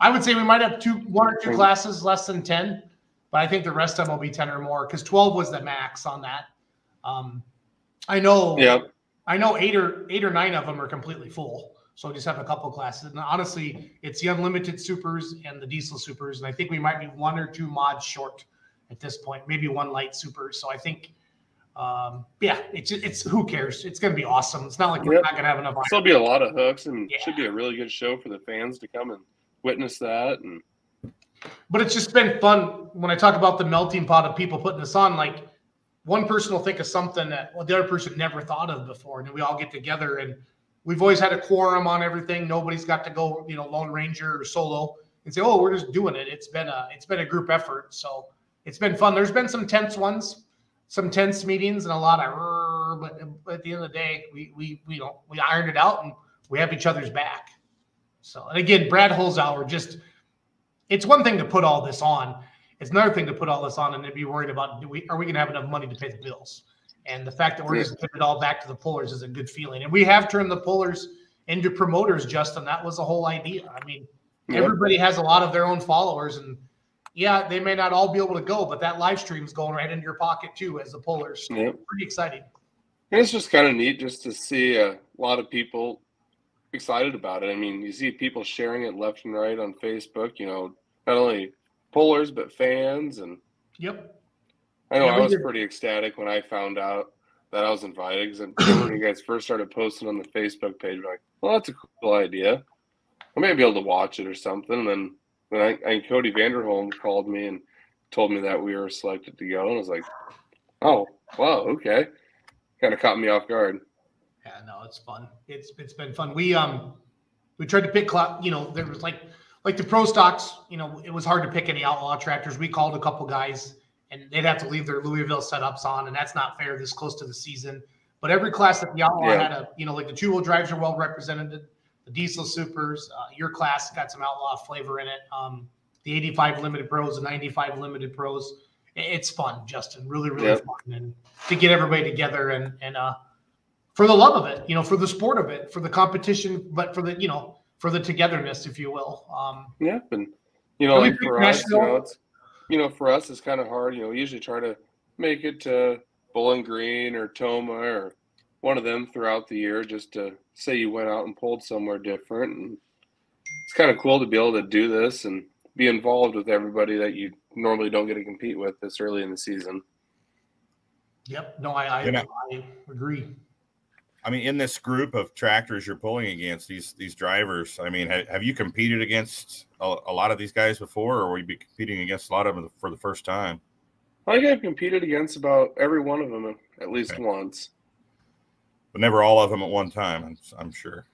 I would say we might have two, one or two classes less than ten, but I think the rest of them will be ten or more because twelve was the max on that. Um, I know. Yep. I know eight or eight or nine of them are completely full. So I just have a couple classes. And honestly, it's the unlimited supers and the diesel supers. And I think we might be one or two mods short at this point, maybe one light super. So I think, um, yeah, it's it's who cares? It's gonna be awesome. It's not like we're Yep. not gonna have enough. There'll be a lot of hooks and Yeah. should be a really good show for the fans to come and witness that. And But it's just been fun when I talk about the melting pot of people putting this on. Like one person will think of something that well, the other person never thought of before, and we all get together and we've always had a quorum on everything. Nobody's got to go, you know, Lone Ranger or solo and say, "Oh, we're just doing it." It's been a it's been a group effort, so it's been fun. There's been some tense ones, some tense meetings, and a lot of, but at the end of the day, we we we don't we ironed it out and we have each other's back. So, and again, Brad Holzhauer just it's one thing to put all this on. It's another thing to put all this on and to be worried about do we are we going to have enough money to pay the bills? And the fact that we're just giving it all back to the pullers is a good feeling. And we have turned the pullers into promoters, Justin. That was the whole idea. I mean, Yep. everybody has a lot of their own followers, and yeah, they may not all be able to go, but that live stream's going right into your pocket too as the pullers. So Yep. Pretty exciting. And it's just kind of neat just to see a lot of people excited about it. I mean, you see people sharing it left and right on Facebook, you know, not only pullers, but fans. And Yep. I know Yeah, I was did- pretty ecstatic when I found out that I was invited because when you guys first started posting on the Facebook page. Like, well, that's a cool idea. I may be able to watch it or something. And then when I, and Cody Vanderholm called me and told me that we were selected to go, and I was like, oh, wow, okay. Kind of caught me off guard. Yeah, no, it's fun. It's it's been fun. We um we tried to pick cla- you know, there was like like the pro stocks, you know, it was hard to pick any outlaw tractors. We called a couple guys and they'd have to leave their Louisville setups on, and that's not fair this close to the season. But every class that the outlaw Yeah. had a, you know, like the two wheel drives are well represented. The diesel supers, uh, your class got some outlaw flavor in it. Um, the 85 limited pros, the 95 limited pros. It's fun, Justin. Really, really fun, and to get everybody together and and uh, for the love of it, you know, for the sport of it, for the competition, but for the you know for the togetherness, if you will. Um, Yep, and you know, like for us, you know, it's you know, for us, it's kind of hard. You know, we usually try to make it to Bowling Green or Tomah or one of them throughout the year, just to say you went out and pulled somewhere different. And it's kind of cool to be able to do this and be involved with everybody that you normally don't get to compete with this early in the season. yep. No, I I, You I agree. I mean, in this group of tractors you're pulling against these these drivers, I mean, have, have you competed against a, a lot of these guys before, or will you be competing against a lot of them for the first time? I think I've competed against about every one of them at least Okay. once. But never all of them at one time. I'm, I'm sure.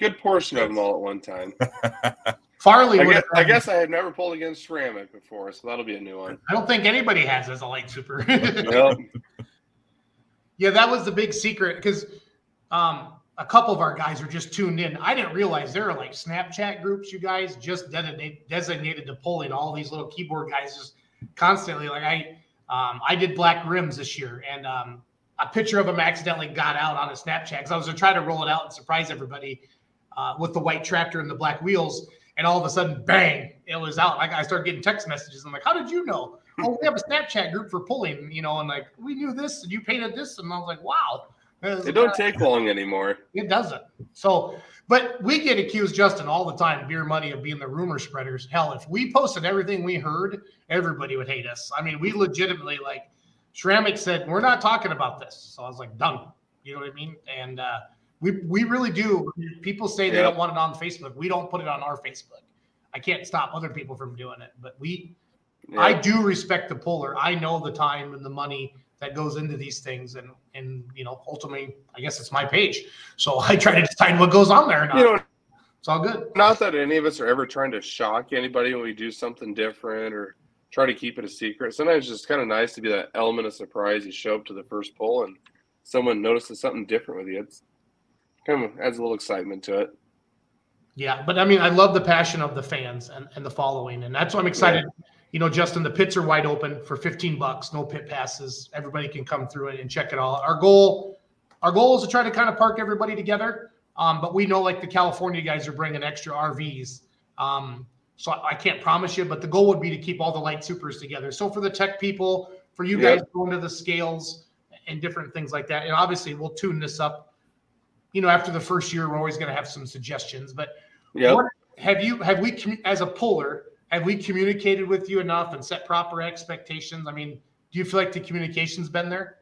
Good portion of them all at one time. <laughs> Farley I would guess, I have- guess I have never pulled against ceramic before, so that'll be a new one. I don't think anybody has as a light super. Yep. <laughs> Yeah, that was the big secret because um, a couple of our guys are just tuned in. I didn't realize there are like Snapchat groups, you guys just designated to pulling all these little keyboard guys just constantly. Like I, um, I did black rims this year, and um, a picture of them accidentally got out on a Snapchat because I was gonna try to roll it out and surprise everybody uh, with the white tractor and the black wheels. And all of a sudden, bang! It was out. Like I started getting text messages. I'm like, "How did you know?" Oh, we have a Snapchat group for pulling, you know, and like we knew this and you painted this, and I was like, wow. It don't take long anymore. it doesn't. So, but we get accused, Justin, all the time, beer money of being the rumor spreaders. Hell, if we posted everything we heard, everybody would hate us. I mean, we legitimately like Shramik said, we're not talking about this. So I was like, done. You know what I mean? And uh, we we really do. People say they Yeah. don't want it on Facebook. We don't put it on our Facebook. I can't stop other people from doing it, but we Yeah. I do respect the puller. I know the time and the money that goes into these things, and and you know, ultimately, I guess it's my page, so <laughs> I try to decide what goes on there. Or not. you know, it's all good. not that any of us are ever trying to shock anybody when we do something different or try to keep it a secret. Sometimes it's just kind of nice to be that element of surprise. You show up to the first pull and someone notices something different with you. It's kind of adds a little excitement to it. Yeah, but I mean, I love the passion of the fans and, and the following, and that's why I'm excited. You know, Justin, the pits are wide open for 15 bucks, no pit passes. Everybody can come through it and check it all. Our goal, our goal is to try to kind of park everybody together. Um, but we know like the California guys are bringing extra RVs. Um, so I I can't promise you, but the goal would be to keep all the light supers together. So for the tech people, for you Yeah. guys going to the scales and different things like that, and obviously we'll tune this up. You know, after the first year, we're always going to have some suggestions. But what have you have we as a puller have we communicated with you enough and set proper expectations? I mean, do you feel like the communication's been there?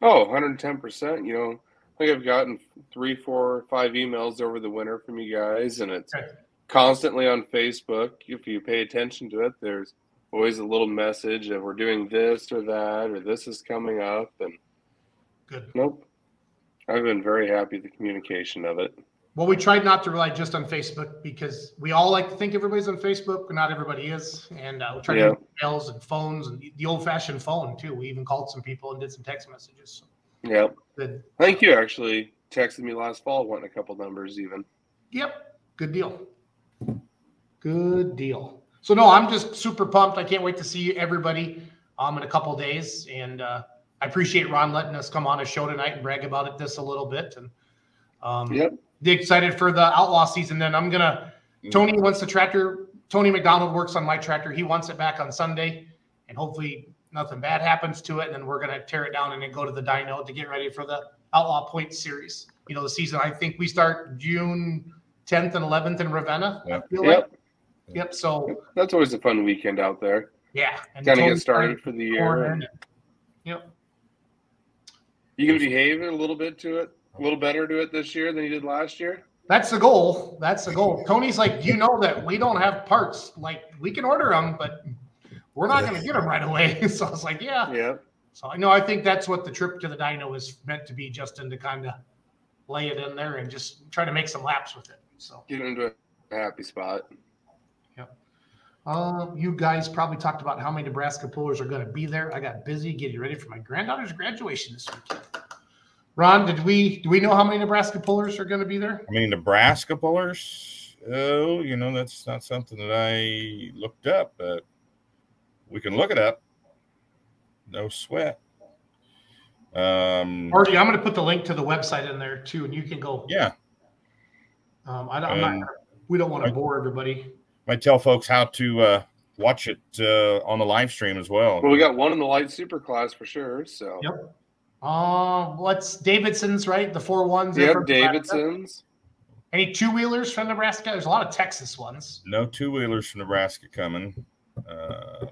Oh, 110%. You know, I think I've gotten three, four, five emails over the winter from you guys, and it's Okay. constantly on Facebook. If you pay attention to it, there's always a little message of we're doing this or that, or this is coming up. And Good. nope, I've been very happy with the communication of it. Well, we tried not to rely just on Facebook because we all like to think everybody's on Facebook, but not everybody is. And uh, we tried Yeah. to emails and phones and the old-fashioned phone too. We even called some people and did some text messages. So Yep. good. I think you actually texted me last fall, wanting a couple numbers even. Yep. Good deal. Good deal. So no, I'm just super pumped. I can't wait to see everybody um in a couple days. And uh I appreciate Ron letting us come on a show tonight and brag about it this a little bit. And um Yep. Excited for the outlaw season. Then I'm gonna mm. Tony wants the tractor. Tony McDonald works on my tractor. He wants it back on Sunday, and hopefully nothing bad happens to it. And then we're gonna tear it down and then go to the dyno to get ready for the Outlaw Points series. You know, the season. I think we start June 10th and 11th in Ravenna. I Yep. like. Yep. Yep. So That's always a fun weekend out there. yeah, and Kind of get started for the year. And Yep. You can behave a little bit to it, a little better to it this year than you did last year. That's the goal. That's the goal. Tony's like, you know that we don't have parts. Like we can order them, but we're not going to get them right away. <laughs> so I was like, yeah. Yeah. So I know I think that's what the trip to the dyno is meant to be, Justin, to kind of lay it in there and just try to make some laps with it. So Get into a happy spot. Yep. Uh, you guys probably talked about how many Nebraska pullers are going to be there. I got busy getting ready for my granddaughter's graduation this weekend. Ron, did we do we know how many Nebraska pullers are going to be there? I mean, Nebraska pullers. Oh, you know, that's not something that I looked up, but we can look it up. No sweat. Um, Marty, I'm going to put the link to the website in there too, and you can go. yeah, Um, I don't, I'm. Um, gonna- We don't want to I- bore everybody. might tell folks how to uh, watch it uh, on the live stream as well. Well, we got one in the light super class for sure. So, Yep. Uh, what's Davidson's right? The four ones. they're yep, from Nebraska. Davidson's. Any two wheelers from Nebraska? There's a lot of Texas ones. no two wheelers from Nebraska coming. Uh,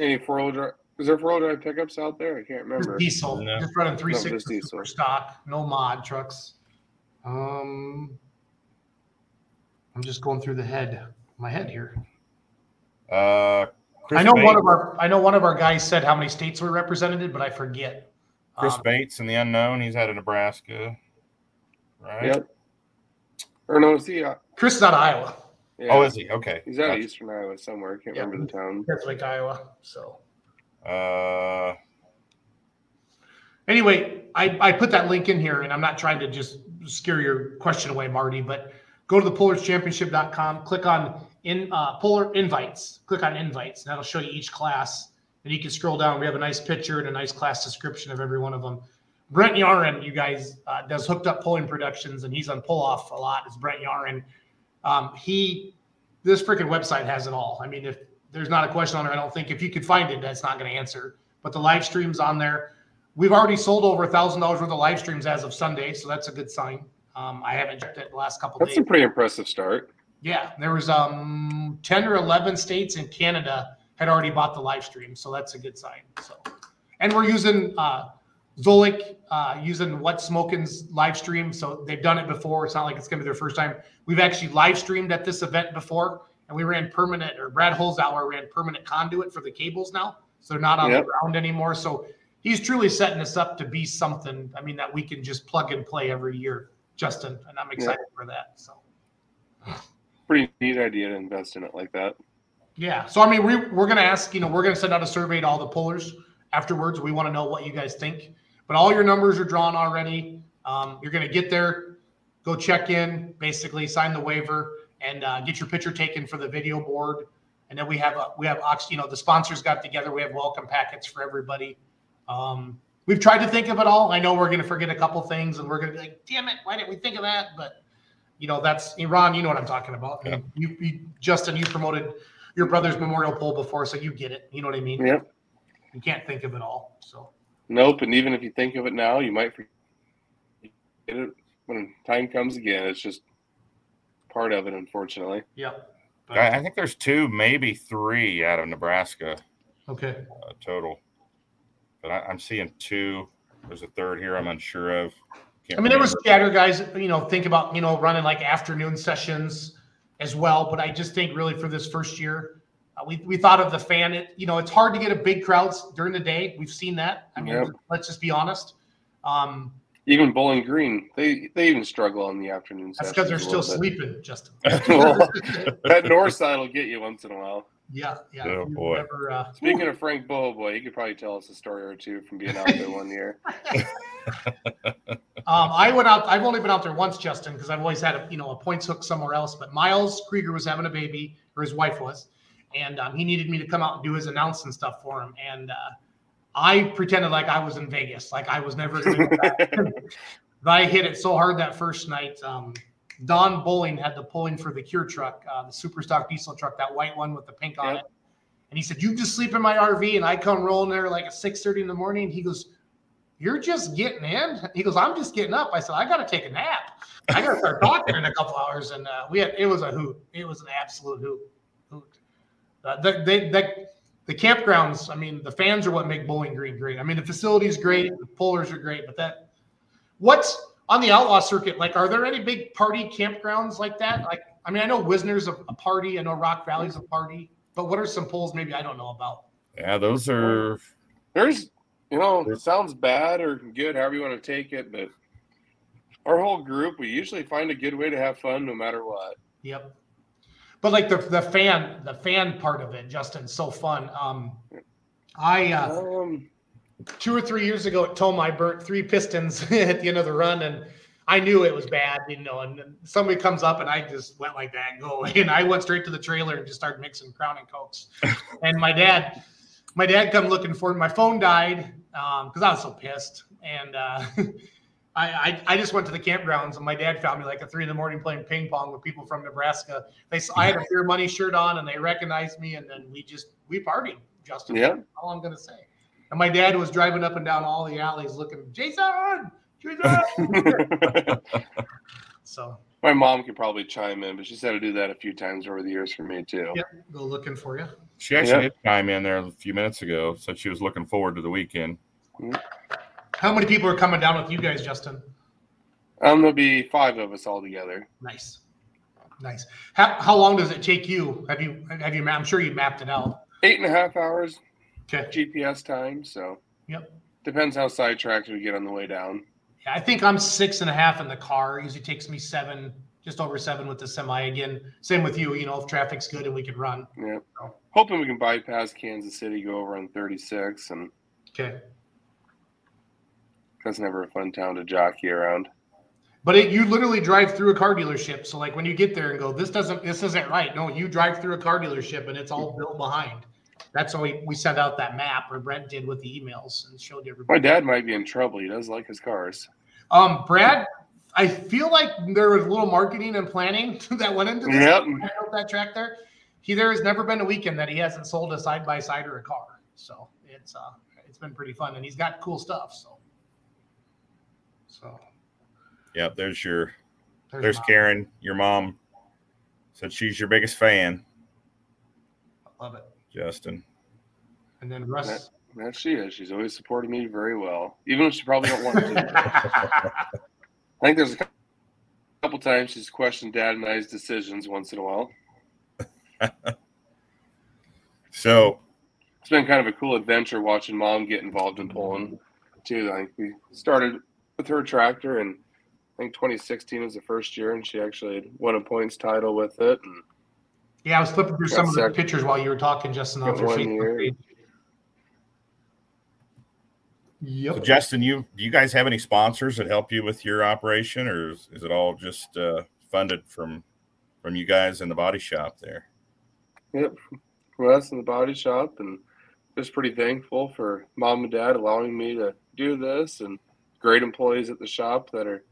Any four wheel drive? Is there four wheel drive pickups out there? I can't Just remember. diesel, No. just running three No, six just diesel. stock, no mod trucks. Um, I'm just going through the head, my head here. uh, Chris I know one of our, I know one of our guys said how many states were represented, but I forget. Chris Um, Bates and the unknown. He's out of Nebraska, right? Yep. Or no, is he? Uh, Chris is out of Iowa, yeah. Oh, is he? Okay. He's out of Eastern Iowa somewhere. I can't Yeah. remember the town. Keswick, Iowa. So Uh, anyway, I, I put that link in here and I'm not trying to just scare your question away, Marty, but go to the pullerchampionship.com, click on in uh, puller invites, click on invites, and that'll show you each class. And you can scroll down. We have a nice picture and a nice class description of every one of them. Brent Yarin, you guys, uh, does hooked up pulling productions and he's on pull off a lot. It's Brent Yarin. Um, he, this freaking website has it all. I mean, if there's not a question on there, I don't think if you could find it, that's not going to answer. But the live streams on there, We've already sold over a thousand dollars worth of live streams as of Sunday, so that's a good sign. Um, I haven't checked it the last couple That's days. That's a pretty impressive start. Yeah, there was um ten or eleven states in Canada had already bought the live stream, so that's a good sign. So, and we're using uh, Zolik, uh, using What Smoking's live stream, so they've done it before. It's not like it's going to be their first time. We've actually live streamed at this event before, and we ran permanent, or Brad Holzhauer ran permanent conduit for the cables now, so they're not on Yep. the ground anymore. So he's truly setting us up to be something. I mean, that we can just plug and play every year, Justin, and I'm excited for that. So. Pretty neat idea to invest in it like that. Yeah. So I mean, we we're gonna ask. You know, we're gonna send out a survey to all the pullers afterwards. We want to know what you guys think. But all your numbers are drawn already. Um, you're gonna get there, go check in, basically sign the waiver, and uh, get your picture taken for the video board. And then we have a, we have ox, you know, the sponsors got together. We have welcome packets for everybody. Um, we've tried to think of it all. I know we're going to forget a couple things, and we're going to be like, "Damn it, why didn't we think of that?" But you know, that's Iran. You know what I'm talking about. Mean, you, you, Justin, you promoted your brother's memorial pole before, so you get it. You know what I mean? Yep. You can't think of it all. So Nope. And even if you think of it now, you might forget it when time comes again. It's just part of it, unfortunately. yeah. I, I think there's two, maybe three out of Nebraska Okay. uh, total, but I, I'm seeing two. There's a third here. I'm unsure of. Can't I mean, there was remember. scatter guys, you know, think about, you know, running like afternoon sessions as well. But I just think really for this first year, uh, we, we thought of the fan. It, you know, it's hard to get a big crowds during the day. We've seen that. I mean, Yep. let's just be honest. Um, Even Bowling Green, they they even struggle on the afternoon. that's because they're sessions a still little bit. sleeping, Justin. <laughs> <laughs> Well, that north side will get you once in a while. yeah. Yeah. Oh, boy. never, uh, Speaking of Frank Boy, he could probably tell us a story or two from being out there one year. <laughs> Um, I went out. I've only been out there once, Justin, because I've always had a you know a points hook somewhere else. But Miles Krieger was having a baby, or his wife was, and um, he needed me to come out and do his announce and stuff for him. And uh, I pretended like I was in Vegas, like I was never going to <laughs> but I hit it so hard that first night. Um, Don Bowling had the pulling for the Cure truck, uh, the super stock diesel truck, that white one with the pink on Yep. it. And he said, "You just sleep in my RV," and I come rolling there like at six thirty in the morning. He goes you're just getting in. He goes, I'm just getting up. I said, I got to take a nap. I got to start talking in a couple hours. And uh, we had, it was a hoot. It was an absolute hoot. hoot. Uh, the, they, the, the campgrounds, I mean, the fans are what make Bowling Green great. I mean, the facility's great, the pullers are great, but that, what's on the outlaw circuit? Like, are there any big party campgrounds like that? Like, I mean, I know Wisner's a, a party. I know Rock Valley's a party, but what are some pulls maybe I don't know about? Yeah, those are. There's, you know, it sounds bad or good, however you want to take it, but our whole group, we usually find a good way to have fun no matter what. Yep. But like the the fan the fan part of it, Justin, so fun. Um, I uh, Um, two or three years ago at Tomah, I burnt three pistons <laughs> at the end of the run, and I knew it was bad, you know. And then somebody comes up, and I just went like that, and go away, <laughs> and I went straight to the trailer and just started mixing Crown and Cokes. and my dad, my dad come looking for me. My phone died because I was so pissed, and uh, <laughs> I, I I just went to the campgrounds, and my dad found me like at three in the morning playing ping pong with people from Nebraska. They saw I had a Fear Money shirt on, and they recognized me, and then we just we partied. Justin, Yeah. That's all I'm gonna say. And my dad was driving up and down all the alleys looking, Jason, Jason. so my mom could probably chime in, but she's had to do that a few times over the years for me too. Yep. go looking for you. She actually Yeah. did chime in there a few minutes ago. Said she was looking forward to the weekend. How many people are coming down with you guys, Justin? Um, there'll be five of us all together. Nice, nice. How, how long does it take you? Have you have you? I'm sure you mapped it out. Eight and a half hours Okay. GPS time, so Yep. depends how sidetracked we get on the way down. Yeah, I think I'm six and a half in the car. It usually takes me seven, just over seven with the semi. Again, same with you. You know, if traffic's good and we can run. Yeah. Hoping we can bypass Kansas City, go over on 36, and Okay. that's never a fun town to jockey around. But it, you literally drive through a car dealership. So like when you get there and go, this doesn't, this isn't right. No, you drive through a car dealership and it's all built behind. That's why we, we sent out that map, or Brent did with the emails and showed everybody. My dad might be in trouble. He does like his cars. Um, Brad, I feel like there was a little marketing and planning <laughs> that went into this. Yep. That track there. He there has never been a weekend that he hasn't sold a side by side or a car. So it's uh it's been pretty fun and he's got cool stuff. So so Yep, there's your there's, there's Karen, your mom. Said she's your biggest fan, I love it. Justin. And then Russ. That she is. She's always supported me very well, even if she probably don't want to. <laughs> <laughs> I think there's a couple times she's questioned Dad and I's decisions once in a while. <laughs> So It's been kind of a cool adventure watching Mom get involved in pulling too. I think we started with her tractor, and I think 2016 was the first year, and she actually won a points title with it. And Yeah, I was flipping through Got some of the sec- pictures while you were talking, Justin, off got your one Facebook year. Page. So Yep. Justin, you do you guys have any sponsors that help you with your operation, or is, is it all just uh, funded from from you guys in the body shop there? Yep. Wes in the body shop, and just pretty thankful for mom and dad allowing me to do this, and great employees at the shop that are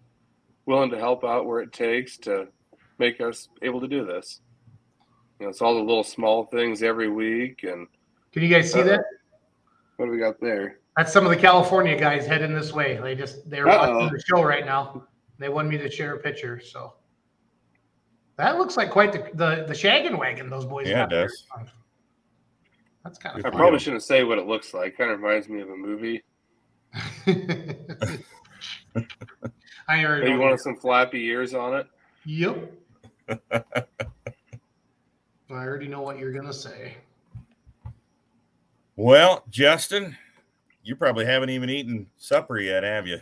willing to help out where it takes to make us able to do this. You know, it's all the little small things every week, and Can you guys see Uh, that? what do we got there? That's some of the California guys heading this way. They just they're Uh-oh. watching the show right now. They wanted me to share a picture, so that looks like quite the the, the shaggin' wagon those boys. Yeah, got it there. does. That's kind of. I of probably shouldn't say what it looks like. Kind of reminds me of a movie. <laughs> I already Hey, you know. wanted some flappy ears on it? Yep. <laughs> I already know what you're gonna say. Well, Justin, you probably haven't even eaten supper yet, have you?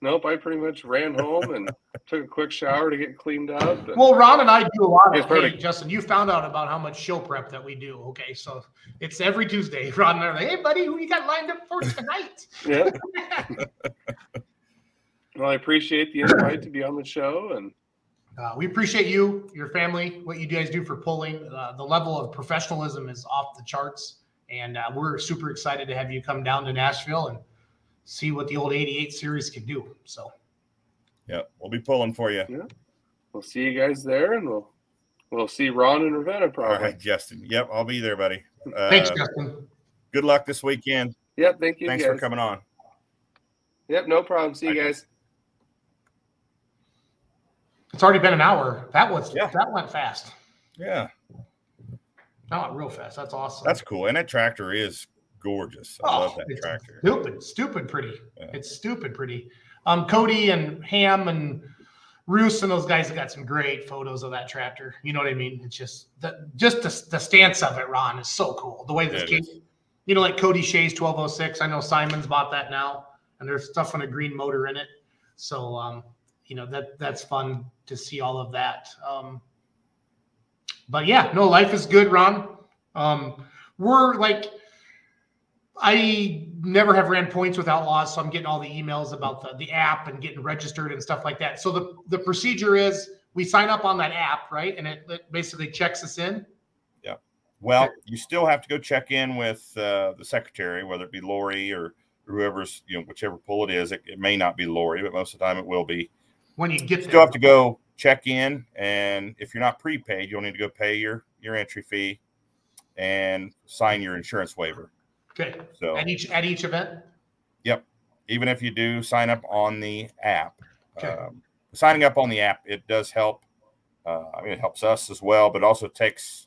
Nope, I pretty much ran home and <laughs> took a quick shower to get cleaned up. Well, Ron and I do a lot of. Hey, perfect. Justin, you found out about how much show prep that we do. Okay, so it's every Tuesday. <laughs> Ron and I are like, "Hey, buddy, who you got lined up for tonight?" <laughs> yeah. Well, I appreciate the invite to be on the show, and Uh, we appreciate you, your family, what you guys do for pulling. Uh, the level of professionalism is off the charts, and uh, we're super excited to have you come down to Nashville and see what the old '88 series can do. So, Yeah, we'll be pulling for you. Yeah. We'll see you guys there, and we'll we'll see Ron and Ravenna All probably. right, Justin. Yep, I'll be there, buddy. Uh, thanks, Justin. Good luck this weekend. Yep, thank you Thanks guys. for coming on. Yep, no problem. See you Okay. guys. It's already been an hour. That was Yeah. that went fast. Yeah, That went real fast. That's awesome. that's cool. And that tractor is gorgeous. I love that Oh, it's tractor. Stupid, stupid pretty. Yeah. It's stupid pretty. Um, Cody and Ham and Roos and those guys have got some great photos of that tractor. You know what I mean? It's just the just the, the stance of it, Ron, is so cool. The way this came, you know, like Cody Shea's 1206. I know Simon's bought that now, and there's stuff on a green motor in it. So um, you know, that that's fun to see all of that. Um, but yeah, no, life is good, Ron. Um, we're like I never have ran points with Outlaws, so I'm getting all the emails about the, the app and getting registered and stuff like that. So the, the procedure is we sign up on that app, right? And it, it basically checks us in. Yeah. Well, you still have to go check in with uh, the secretary, whether it be Lori or whoever's, you know, whichever pull it is. It, it may not be Lori, but most of the time it will be. When you get You there. still have to go check in, and if you're not prepaid, you'll need to go pay your your entry fee and sign your insurance waiver. okay. So At each at each event. Yep. Even if you do sign up on the app, Okay. um, signing up on the app it does help. Uh, I mean, it helps us as well, but also takes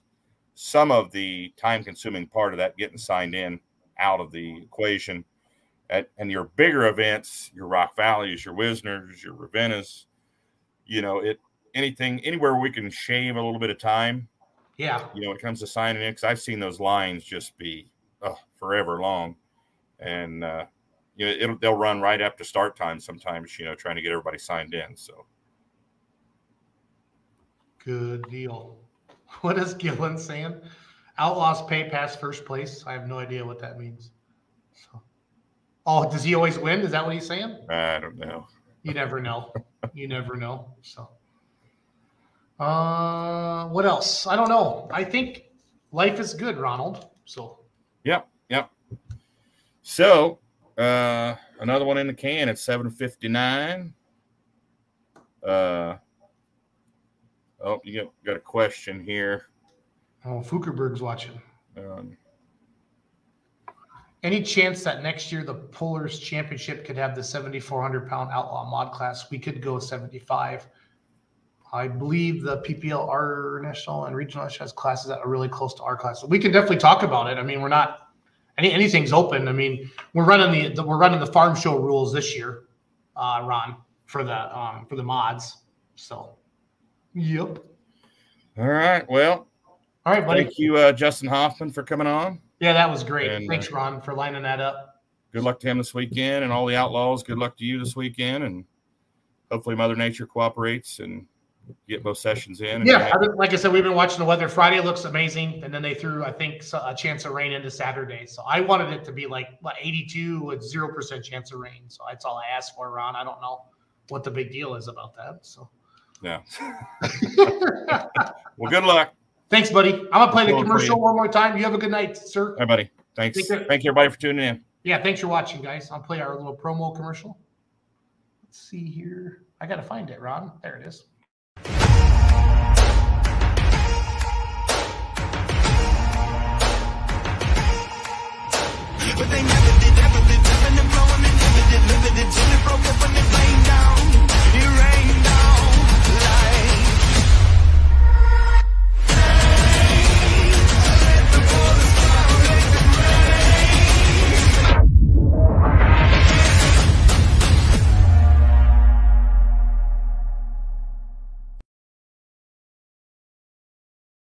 some of the time-consuming part of that getting signed in out of the equation. At, and your bigger events, your Rock Valleys, your Wisners, your Ravennas, you know, it anything anywhere we can shave a little bit of time. Yeah. You know, when it comes to signing in, because I've seen those lines just be oh, forever long, and uh, you know it'll, they'll run right after start time sometimes. You know, trying to get everybody signed in. So Good deal. <laughs> What is Gillen saying? Outlaws pay past first place. I have no idea what that means. So, oh, does he always win? Is that what he's saying? I don't know. You never know. You never know. So, uh, what else? I don't know. I think life is good, Ronald. So, Yep, yep. So uh, another one in the can at seven fifty nine. Uh, oh, you got, got a question here. oh, Fukerberg's watching. Um, Any chance that next year the Pullers Championship could have the 7,400 pound outlaw mod class? We could go 75. I believe the PPL, national and regional has classes that are really close to our class. We can definitely talk about it. I mean, we're not any anything's open. I mean, we're running the, the we're running the farm show rules this year, uh, Ron, for the um for the mods. So, yep. all right. Well, All right, buddy. thank you, uh, Justin Hoffman, for coming on. Yeah, that was great. And, Thanks, uh, Ron, for lining that up. Good luck to him this weekend, and all the outlaws. Good luck to you this weekend, and hopefully Mother Nature cooperates and get both sessions in. and Yeah, I think- like I said, we've been watching the weather. Friday looks amazing, and then they threw, I think, a chance of rain into Saturday. So I wanted it to be like what, 82 with zero percent chance of rain. So that's all I asked for, Ron. I don't know what the big deal is about that. So yeah. <laughs> Well, good luck. Thanks, buddy. I'm gonna play the commercial one more time. You have a good night, sir. Hi, buddy. Thanks. Thank you. Thank you, everybody, for tuning in. Yeah, thanks for watching, guys. I'll play our little promo commercial. Let's see here. I gotta find it, Ron. There it is. But they never did, never did,